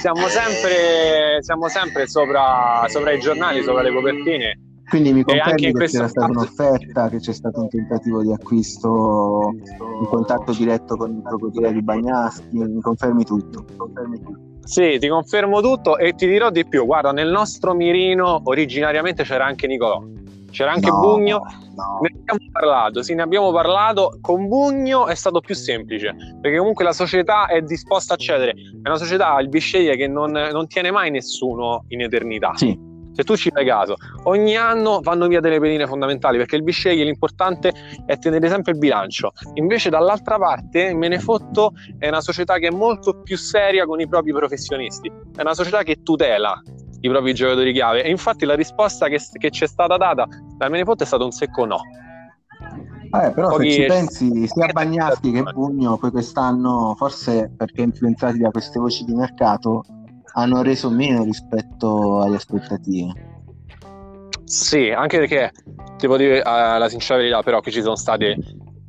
Siamo sempre, siamo sempre sopra, sopra i giornali, sopra le copertine Quindi mi confermi che c'era stata un'offerta, che c'è stato un tentativo di acquisto in contatto diretto con il proprietario di Bagnaschi, mi confermi tutto. Confermi tutto. Sì, ti confermo tutto e ti dirò di più. Guarda, nel nostro mirino originariamente c'era anche Nicolò, c'era anche No, Bugno. no. Ne abbiamo parlato, sì, ne abbiamo parlato. Con Bugno è stato più semplice perché comunque la società è disposta a cedere. È una società, il Bisceglie, che non, non tiene mai nessuno in eternità. Sì. Se tu ci fai caso, ogni anno vanno via delle pedine fondamentali perché il Bisceglie l'importante è tenere sempre il bilancio. Invece, dall'altra parte, Menefotto è una società che è molto più seria con i propri professionisti, è una società che tutela i propri giocatori chiave. E infatti, la risposta che, che ci è stata data dal Menefotto è stato un secco no. Vabbè, però Pochi- se ci pensi, sia Bagnaschi che Bugno poi quest'anno, forse perché influenzati da queste voci di mercato, hanno reso meno rispetto alle aspettative. Sì, anche perché devo dire eh, la sincera verità, però che ci sono stati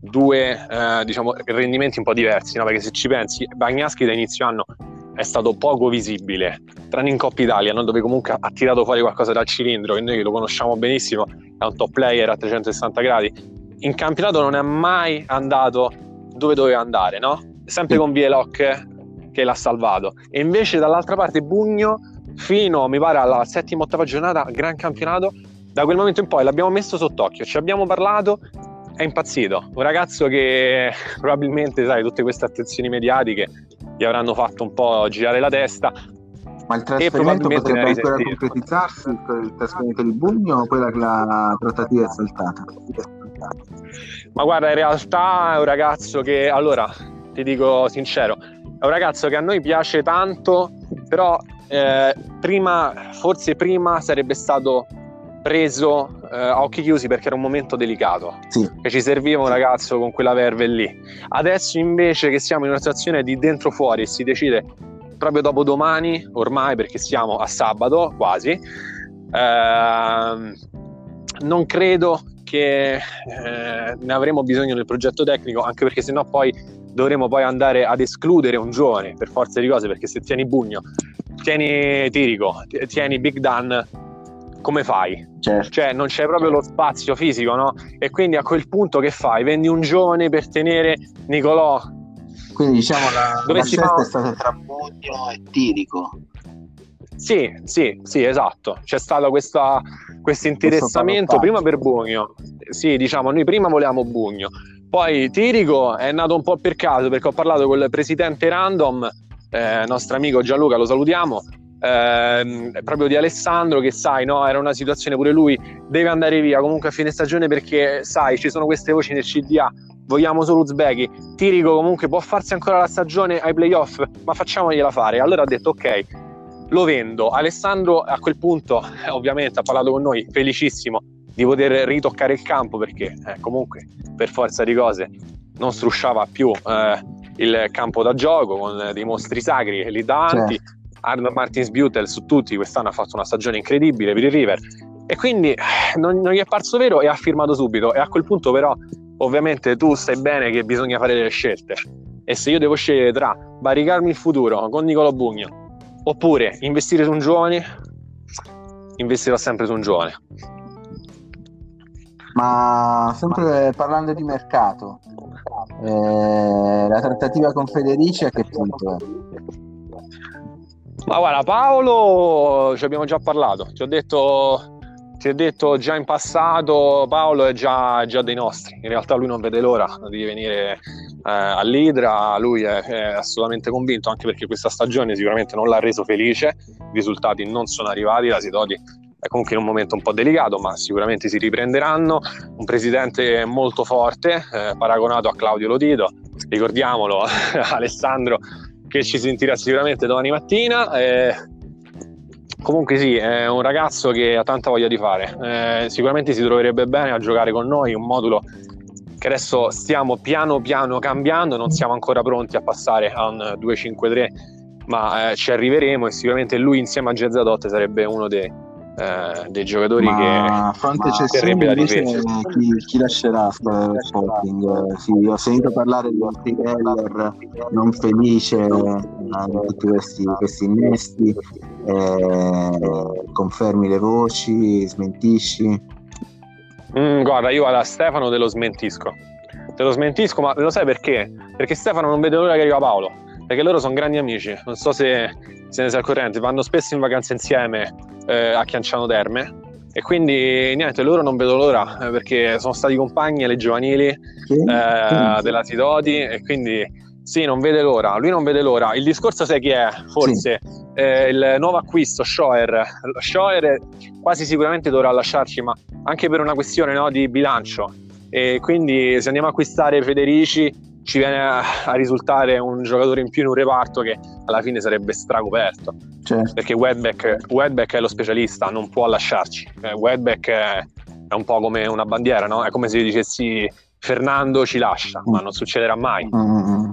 due eh, diciamo, rendimenti un po' diversi, no? perché se ci pensi, Bagnaschi da inizio anno è stato poco visibile, tranne in Coppa Italia, no? dove comunque ha tirato fuori qualcosa dal cilindro, che noi lo conosciamo benissimo, è un top player a 360 gradi. In campionato non è mai andato dove doveva andare, no? Sempre con Vieloc che l'ha salvato. E invece dall'altra parte Bugno, fino mi pare alla settima ottava giornata, gran campionato, da quel momento in poi l'abbiamo messo sott'occhio, ci abbiamo parlato, è impazzito. Un ragazzo che probabilmente, sai, tutte queste attenzioni mediatiche gli avranno fatto un po' girare la testa. Ma il trasferimento potrebbe ancora concretizzarsi, il trasferimento di Bugno o quella che la trattativa è saltata? Ma guarda, in realtà è un ragazzo che, allora, ti dico sincero, è un ragazzo che a noi piace tanto, però eh, prima, forse prima sarebbe stato preso eh, a occhi chiusi perché era un momento delicato. Sì. Che ci serviva un ragazzo con quella verve lì. Adesso invece che siamo in una situazione di dentro fuori e si decide proprio dopo domani, ormai perché siamo a sabato quasi, ehm, non credo che eh, ne avremo bisogno nel progetto tecnico, anche perché sennò poi dovremo poi andare ad escludere un giovane per forza di cose, perché se tieni Bugno, tieni Tirico, tieni Big Dan, come fai? Certo. Cioè non c'è proprio lo spazio fisico, no? E quindi a quel punto che fai? Vendi un giovane per tenere Nicolò? Quindi diciamo la, Dove la scelta va? è stata tra Bugno e Tirico. Sì, sì, sì, esatto. C'è stato questo interessamento prima per Bugno. Sì, diciamo, noi prima volevamo Bugno. Poi Tirico è nato un po' per caso perché ho parlato con il presidente Random, eh, nostro amico Gianluca, lo salutiamo, ehm, proprio di Alessandro che sai, no, era una situazione pure lui, deve andare via comunque a fine stagione perché sai, ci sono queste voci nel CDA, vogliamo solo Uzbeki, Tirico comunque può farsi ancora la stagione ai playoff, ma facciamogliela fare. Allora ha detto ok, lo vendo. Alessandro a quel punto eh, ovviamente ha parlato con noi, felicissimo di poter ritoccare il campo perché eh, comunque per forza di cose non strusciava più eh, il campo da gioco con dei mostri sacri lì davanti. Certo. Arnold Martins Butel su tutti quest'anno ha fatto una stagione incredibile per il River e quindi eh, non, non gli è parso vero e ha firmato subito e a quel punto però ovviamente tu sai bene che bisogna fare delle scelte e se io devo scegliere tra baricarmi il futuro con Nicolo Bugno oppure investire su un giovane investirò sempre su un giovane Ma sempre parlando di mercato, eh, la trattativa con Federici a che punto è? Ma guarda, Paolo ci abbiamo già parlato, ti ho detto, ti ho detto già in passato, Paolo è già, già dei nostri, in realtà lui non vede l'ora di venire eh, all'Idra, lui è, è assolutamente convinto, anche perché questa stagione sicuramente non l'ha reso felice, i risultati non sono arrivati, la Sidoti è comunque in un momento un po' delicato, ma sicuramente si riprenderanno, un presidente molto forte, eh, paragonato a Claudio Lotito, ricordiamolo, Alessandro che ci sentirà sicuramente domani mattina. Eh, comunque sì, è un ragazzo che ha tanta voglia di fare. Eh, sicuramente si troverebbe bene a giocare con noi un modulo che adesso stiamo piano piano cambiando, non siamo ancora pronti a passare a un 2-5-3, ma eh, ci arriveremo e sicuramente lui insieme a Gezzadot sarebbe uno dei, eh, dei giocatori Ma che a fronte invece difesa. chi, chi lascerà Sporting? Sì, ho sentito parlare di Altri Keller non felice di tutti questi, questi innesti. Eh, confermi le voci, smentisci? Mm, guarda, io alla Stefano te lo smentisco. Te lo smentisco, ma lo sai perché? Perché Stefano non vede l'ora che arriva Paolo. Perché loro sono grandi amici. Non so se, se ne sei al corrente. Vanno spesso in vacanza insieme eh, a Chianciano Terme. E quindi niente, loro non vedo l'ora eh, perché sono stati compagni alle giovanili Chi? eh, della Sidoti e quindi sì, non vede l'ora. Lui non vede l'ora. Il discorso sai chi è? Forse eh, il nuovo acquisto, Shoer. Shoer quasi sicuramente dovrà lasciarci, ma anche per una questione no, di bilancio. E quindi se andiamo a acquistare Federici ci viene a, a risultare un giocatore in più in un reparto che alla fine sarebbe stracoperto Certo. perché Wedbeck, Wedbeck è lo specialista, non può lasciarci. Eh, Wedbeck è, è un po' come una bandiera, no? È come se io dicessi Fernando ci lascia, ma non succederà mai. Mm.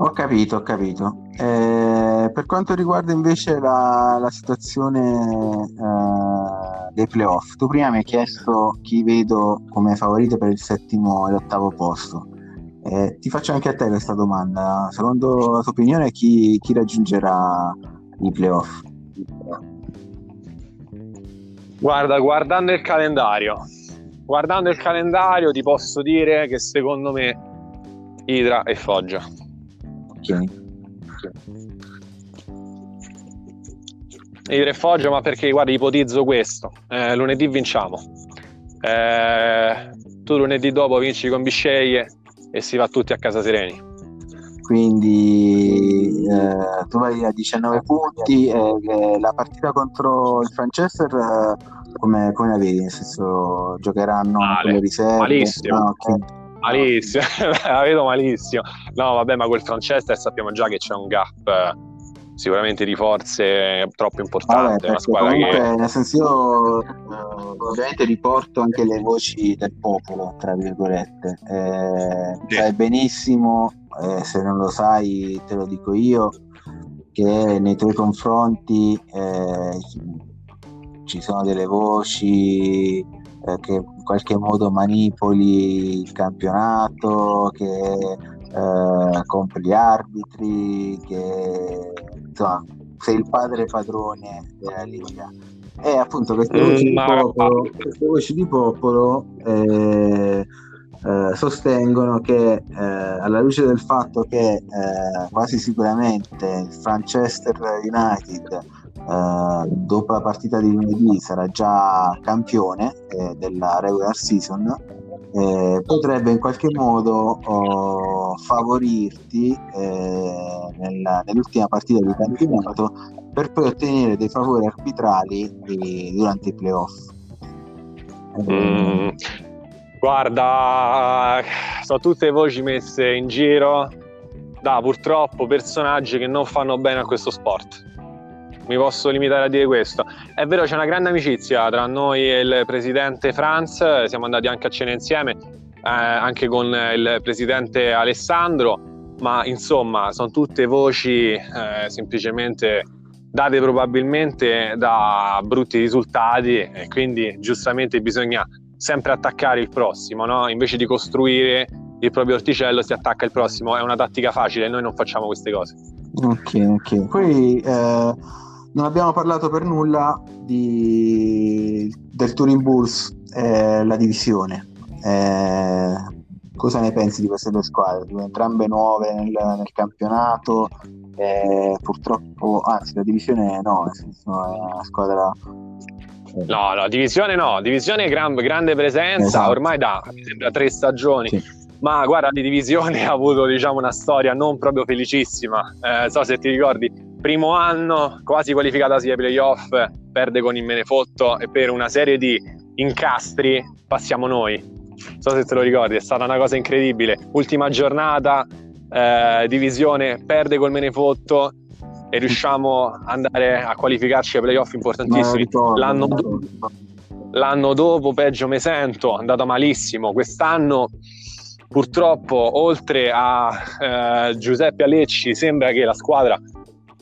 Ho capito, ho capito. Eh, per quanto riguarda invece la, la situazione eh, dei playoff, tu prima mi hai chiesto chi vedo come favorito per il settimo e l'ottavo posto. Eh, ti faccio anche a te questa domanda. Secondo la tua opinione, chi, chi raggiungerà i playoff? Guarda, guardando il calendario, guardando il calendario ti posso dire che secondo me Idra e Foggia. Ok. Idra e Foggia, ma perché guarda, ipotizzo questo. Eh, lunedì vinciamo. Eh, tu lunedì dopo vinci con Bisceglie e si va tutti a casa sereni. Quindi eh, tu vai a 19 punti eh, la partita contro il Franchester eh, come, come la vedi? Nel senso giocheranno Male, con le riserve? malissimo. Ah, ok. Malissimo, la vedo malissimo. No, vabbè, ma quel Franchester sappiamo già che c'è un gap sicuramente di forze troppo Vabbè, importante. È una squadra comunque, che nel senso io eh, ovviamente riporto anche le voci del popolo, tra virgolette. Eh, Sì. Sai benissimo, eh, se non lo sai te lo dico io, che nei tuoi confronti eh, ci sono delle voci eh, che in qualche modo manipoli il campionato, che eh, compri gli arbitri, che insomma sei il padre padrone della Liga. E appunto queste Mm, voci di ma- popolo, queste voci di popolo eh, eh, sostengono che eh, alla luce del fatto che eh, quasi sicuramente il Manchester United eh, dopo la partita di lunedì sarà già campione eh, della regular season eh, potrebbe in qualche modo oh, favorirti eh, nella- nell'ultima partita di campionato per poi ottenere dei favori arbitrali eh, durante i playoff. Mm, guarda, sono tutte voci messe in giro da purtroppo personaggi che non fanno bene a questo sport. Mi posso limitare a dire questo. È vero, c'è una grande amicizia tra noi e il presidente Franz, siamo andati anche a cena insieme, eh, anche con il presidente Alessandro, ma insomma sono tutte voci eh, semplicemente date probabilmente da brutti risultati e quindi giustamente bisogna sempre attaccare il prossimo, no? invece di costruire il proprio orticello si attacca il prossimo, è una tattica facile, noi non facciamo queste cose. Ok, ok. Poi eh, non abbiamo parlato per nulla di, del Turing Bulls, eh, la divisione. Eh, cosa ne pensi di queste due squadre? Due entrambe nuove nel, nel campionato. eh, purtroppo, anzi, la divisione no, nel senso è una squadra. No, no, divisione no, divisione gran- grande presenza, Esatto. ormai da mi sembra tre stagioni. Sì. Ma guarda, di divisione ha avuto diciamo una storia non proprio felicissima. Eh, so se ti ricordi, primo anno quasi qualificatasi ai playoff, perde con il Menefotto e per una serie di incastri passiamo noi. Non so se te lo ricordi, è stata una cosa incredibile. Ultima giornata, eh, divisione, perde col Menefotto e riusciamo ad andare a qualificarci ai playoff importantissimi. L'anno, me la do- ricordo. l'anno dopo, peggio me sento, è andata malissimo. Quest'anno, purtroppo, oltre a eh, Giuseppe Alecci, sembra che la squadra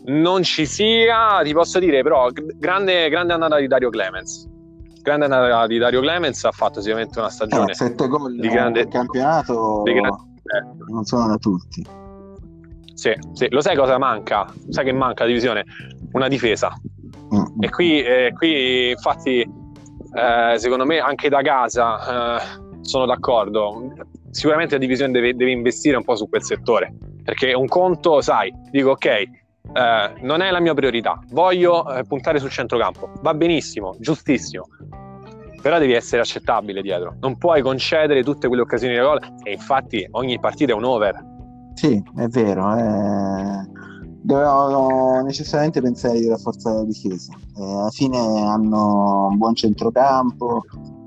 non ci sia, ti posso dire però, grande, grande annata di Dario Clemens. Grande annata di Dario Clemens, ha fatto sicuramente una stagione Eh, sette gol di grande- nel campionato di grande- eh, non sono da tutti. Sì, sì, lo sai cosa manca? Sai che manca la divisione? Una difesa. Mm. E qui, eh, qui infatti, eh, secondo me, anche da casa eh, sono d'accordo. Sicuramente la divisione deve, deve investire un po' su quel settore. Perché un conto, sai, dico ok, eh, non è la mia priorità, voglio eh, puntare sul centrocampo. Va benissimo, giustissimo. Però devi essere accettabile dietro. Non puoi concedere tutte quelle occasioni di gol. E infatti ogni partita è un over. Sì, è vero. eh. Dovevano necessariamente pensare di rafforzare la difesa. Eh, alla fine hanno un buon centrocampo,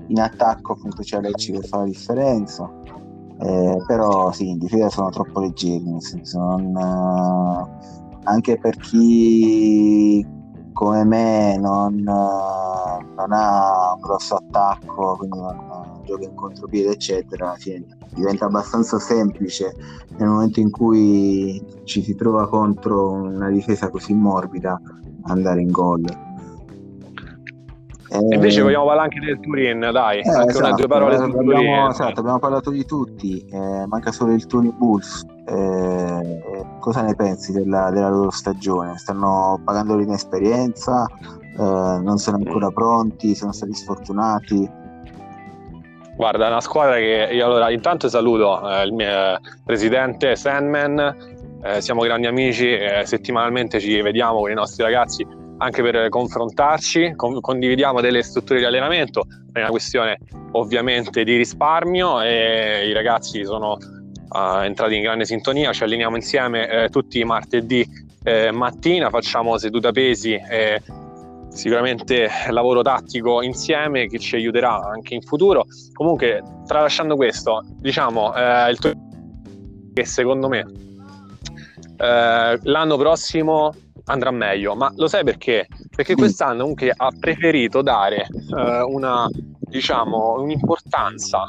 in attacco appunto c'è Lecci che fa la differenza. Eh, però sì, in difesa sono troppo leggeri, nel senso non, eh, anche per chi come me non, non ha un grosso attacco, quindi non gioca in contropiede, eccetera, diventa abbastanza semplice nel momento in cui ci si trova contro una difesa così morbida andare in gol. E invece vogliamo parlare anche del Turin, dai, eh, anche una esatto, due parole sul abbiamo, Turin. esatto, abbiamo parlato di tutti, eh, manca solo il Turin Bulls. Eh, cosa ne pensi della, della loro stagione? Stanno pagando l'inesperienza, eh, non sono ancora pronti, sono stati sfortunati. Guarda, è una squadra che io allora intanto saluto eh, il mio eh, presidente Sandman, eh, siamo grandi amici, eh, settimanalmente ci vediamo con i nostri ragazzi anche per confrontarci, con- condividiamo delle strutture di allenamento, è una questione ovviamente di risparmio e i ragazzi sono eh, entrati in grande sintonia, ci alleniamo insieme eh, tutti i martedì eh, mattina, facciamo seduta pesi e sicuramente lavoro tattico insieme che ci aiuterà anche in futuro. Comunque, tralasciando questo, diciamo eh, il tuo che secondo me eh, l'anno prossimo andrà meglio, ma lo sai perché? Perché quest'anno comunque ha preferito dare eh, una diciamo un'importanza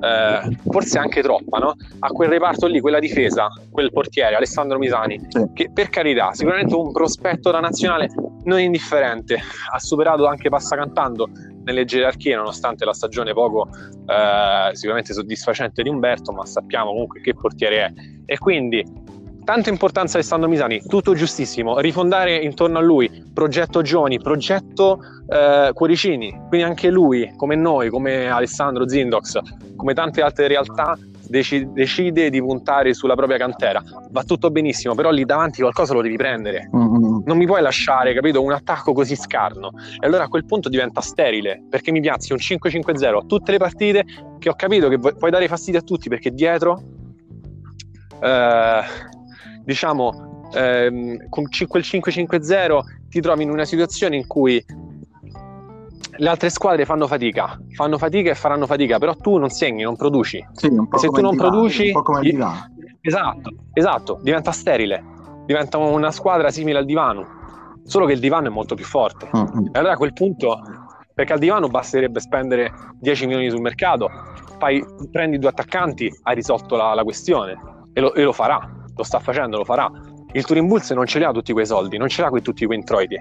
eh, forse anche troppa no? a quel reparto lì, quella difesa, quel portiere Alessandro Misani, che per carità, sicuramente un prospetto da nazionale non indifferente, ha superato anche passacantando nelle gerarchie nonostante la stagione poco eh, sicuramente soddisfacente di Umberto, ma sappiamo comunque che portiere è. E quindi tanta importanza Alessandro Misani, tutto giustissimo, rifondare intorno a lui, progetto giovani, progetto eh, cuoricini, quindi anche lui, come noi, come Alessandro Zindox, come tante altre realtà, deci- decide di puntare sulla propria cantera. Va tutto benissimo, però lì davanti qualcosa lo devi prendere. Mm, Non mi puoi lasciare, capito, un attacco così scarno. E allora a quel punto diventa sterile, perché mi piazzi un 5-5-0 a tutte le partite che ho capito che pu- puoi dare fastidio a tutti, perché dietro, eh, diciamo, ehm, con ci- quel 5-5-0 ti trovi in una situazione in cui le altre squadre fanno fatica, fanno fatica e faranno fatica, però tu non segni, non produci. Sì, Se tu non divano, produci- un po' come il gli-. Esatto, esatto, diventa sterile, diventa una squadra simile al divano, solo che il divano è molto più forte. Mm, mm. E allora a quel punto, perché al divano basterebbe spendere 10 milioni sul mercato, fai- prendi due attaccanti, hai risolto la, la questione e lo, e lo farà, lo sta facendo, lo farà. Il Turin Bulls non ce li ha tutti quei soldi, non ce l'ha quei, tutti quei introiti,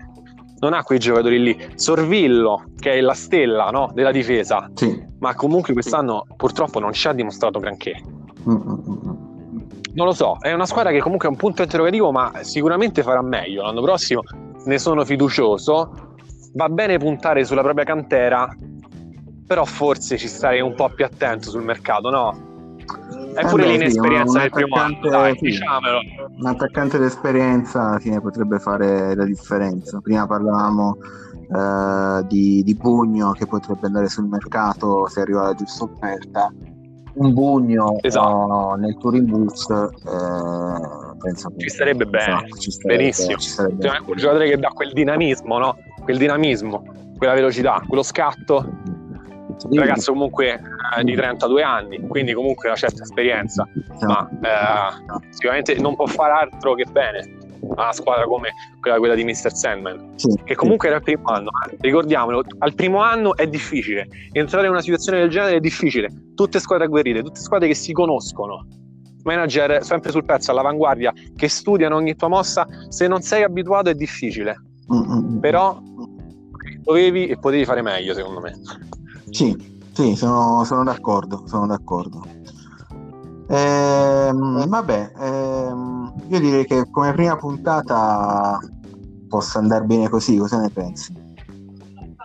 non ha quei giocatori lì. Sorvillo, che è la stella no, della difesa, Sì. ma comunque quest'anno purtroppo non ci ha dimostrato granché. Mm, mm, mm. Non lo so, è una squadra che comunque è un punto interrogativo, ma sicuramente farà meglio l'anno prossimo. Ne sono fiducioso. Va bene puntare sulla propria cantera, però forse ci starei un po' più attento sul mercato, no? È Eh pure beh, sì, l'inesperienza del primo anno, dai, sì. diciamolo. Un attaccante d'esperienza alla fine potrebbe fare la differenza. Prima parlavamo eh, di, di Bugno che potrebbe andare sul mercato se arriva la giusta offerta. Un Bugno Esatto. eh, nel Turin Bulls eh, penso Ci starebbe bene, esatto, ci starebbe- benissimo. ci starebbe Cioè, un giocatore che dà quel dinamismo, no? Quel dinamismo, quella velocità, quello scatto. Un ragazzo comunque eh, di 32 anni, quindi comunque una certa esperienza. sì. ma eh, sicuramente non può fare altro che bene a una squadra come quella, quella di Mr. Sandman Sì, che comunque era il primo anno eh. ricordiamolo, al primo anno è difficile entrare in una situazione del genere è difficile tutte squadre agguerrite, tutte squadre che si conoscono manager sempre sul pezzo, all'avanguardia, che studiano ogni tua mossa, se non sei abituato è difficile, Mm, mm, mm. però dovevi e potevi fare meglio secondo me. Sì, sì, sono, sono d'accordo, sono d'accordo. Ehm, vabbè, ehm, io direi che come prima puntata possa andare bene così, cosa ne pensi?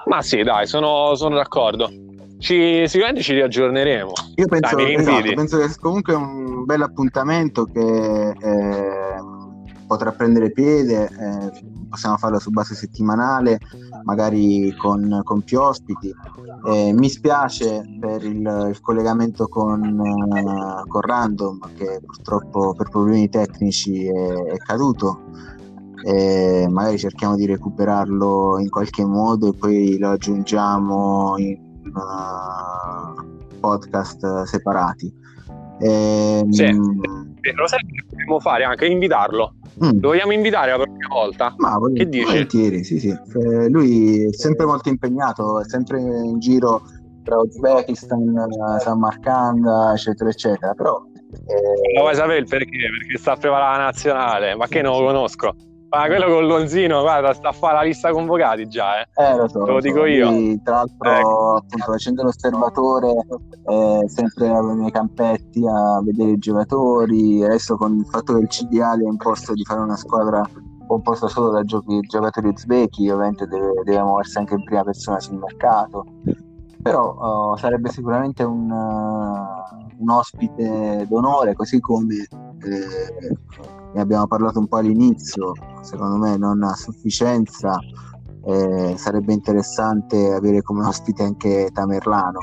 Ma sì, dai, sono, sono d'accordo. Ci, sicuramente ci riaggiorneremo. Io penso, Dai, esatto, penso che comunque è un bel appuntamento che ehm, potrà prendere piede, eh, possiamo farlo su base settimanale, magari con, con più ospiti. Eh, mi spiace per il, il collegamento con, eh, con Random che purtroppo per problemi tecnici è, è caduto. Magari cerchiamo di recuperarlo in qualche modo e poi lo aggiungiamo in uh, podcast separati. Ehm, Sì. Lo sai che dobbiamo fare anche invitarlo. mm. Lo vogliamo invitare la prossima volta? Ma vol- Che dici? volentieri, sì, sì. Eh, lui è sempre molto impegnato, è sempre in giro tra Uzbekistan, eh, Samarcanda, eccetera, eccetera. Però eh, Lo vuoi sapere il perché? Perché sta a preparare la nazionale, ma che non lo conosco. Ma quello con Lonzino, guarda, sta a fare la lista convocati già, eh. eh, lo so, Te lo so. dico io. Lui, tra l'altro, Ecco. appunto, facendo l'osservatore, eh, sempre nei campetti a vedere i giocatori. Adesso con il fatto che il CDA gli ha imposto di fare una squadra composta solo da giochi- giocatori uzbeki, ovviamente deve, deve muoversi anche in prima persona sul mercato. Però oh, sarebbe sicuramente un, eh, un ospite d'onore, così come eh, ne abbiamo parlato un po' all'inizio, secondo me non a sufficienza. eh, sarebbe interessante avere come ospite anche Tamerlano,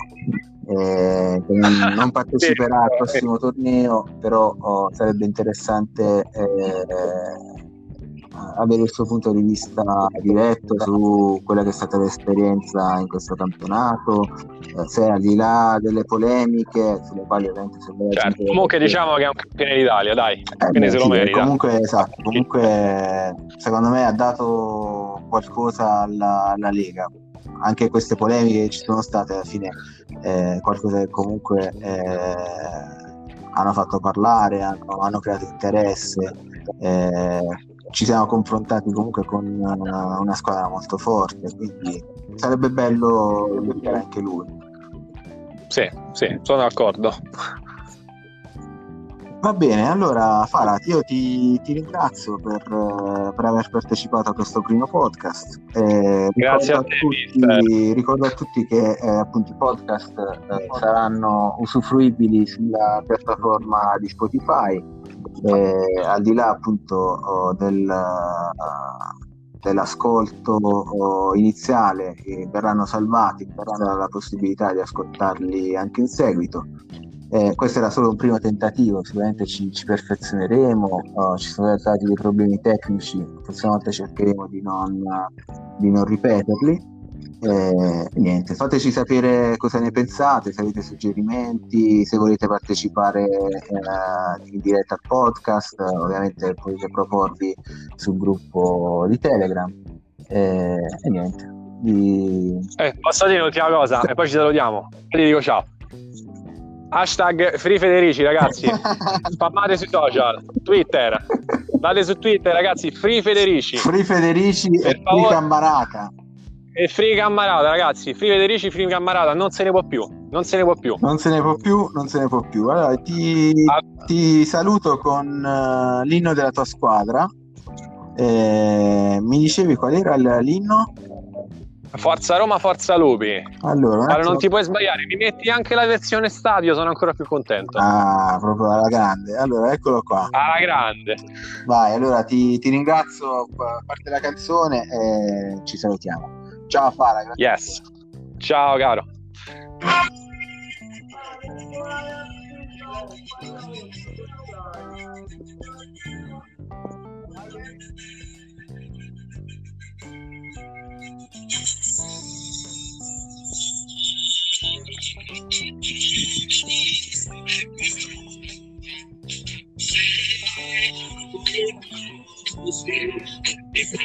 eh, che non, non parteciperà al prossimo torneo, però oh, sarebbe interessante eh, avere il suo punto di vista diretto su quella che è stata l'esperienza in questo campionato, eh, se al di là delle polemiche, sulle quali ovviamente se Certo. Comunque diciamo che è un campione d'Italia, dai. eh, Quindi beh, se lo sì, merita. Comunque, esatto, comunque secondo me ha dato qualcosa alla, alla Lega. Anche queste polemiche che ci sono state alla fine, eh, qualcosa che comunque eh, hanno fatto parlare, hanno, hanno creato interesse. eh, ci siamo confrontati comunque con una, una squadra molto forte, quindi sarebbe bello vedere anche lui. Sì, sì, sono d'accordo. Va bene, allora Farah, io ti, ti ringrazio per, per aver partecipato a questo primo podcast. Eh, Grazie a te, tutti, ricordo a tutti che eh, appunto i podcast eh, saranno usufruibili sulla piattaforma di Spotify, eh, al di là appunto oh, del, eh, dell'ascolto oh, iniziale, che verranno salvati, verranno la possibilità di ascoltarli anche in seguito. Eh, questo era solo un primo tentativo, sicuramente ci, ci perfezioneremo, oh, ci sono stati dei problemi tecnici, la prossima volta cercheremo di non, di non ripeterli. Eh, niente, fateci sapere cosa ne pensate, se avete suggerimenti, se volete partecipare eh, in diretta al podcast, ovviamente potete proporvi sul gruppo di Telegram. Eh, e niente. Vi- Eh, posso dire l'ultima cosa e poi ci salutiamo. Ti dico ciao. Hashtag Free Federici, ragazzi. Spammate sui social, Twitter. Andate su Twitter, ragazzi, Free Federici. Free Federici Per e Free favore. E Free Cammarata, ragazzi. Free Federici, Free Cammarata. Non se ne può più. Non se ne può più. Non se ne può più, non se ne può più. Allora ti, Ah. ti saluto con eh, l'inno della tua squadra. Eh, mi dicevi qual era l'inno? Forza Roma, Forza Lupi. Allora, attimo- non ti puoi sbagliare. Mi metti anche la versione stadio, sono ancora più contento. Ah, proprio alla grande. Allora, eccolo qua. Alla grande. Vai, allora ti, ti ringrazio a parte la canzone e ci salutiamo. Ciao Fara, grazie. Yes. Ciao, caro. Silenzio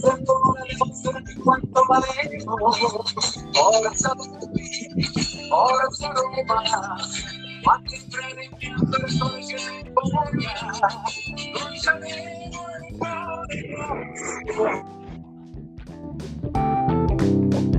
¿Cuánto vale ¿Cuánto vale Ahora salud, ahora salud más. Cuánto entrene mi persona que se imponga. Lucharé por el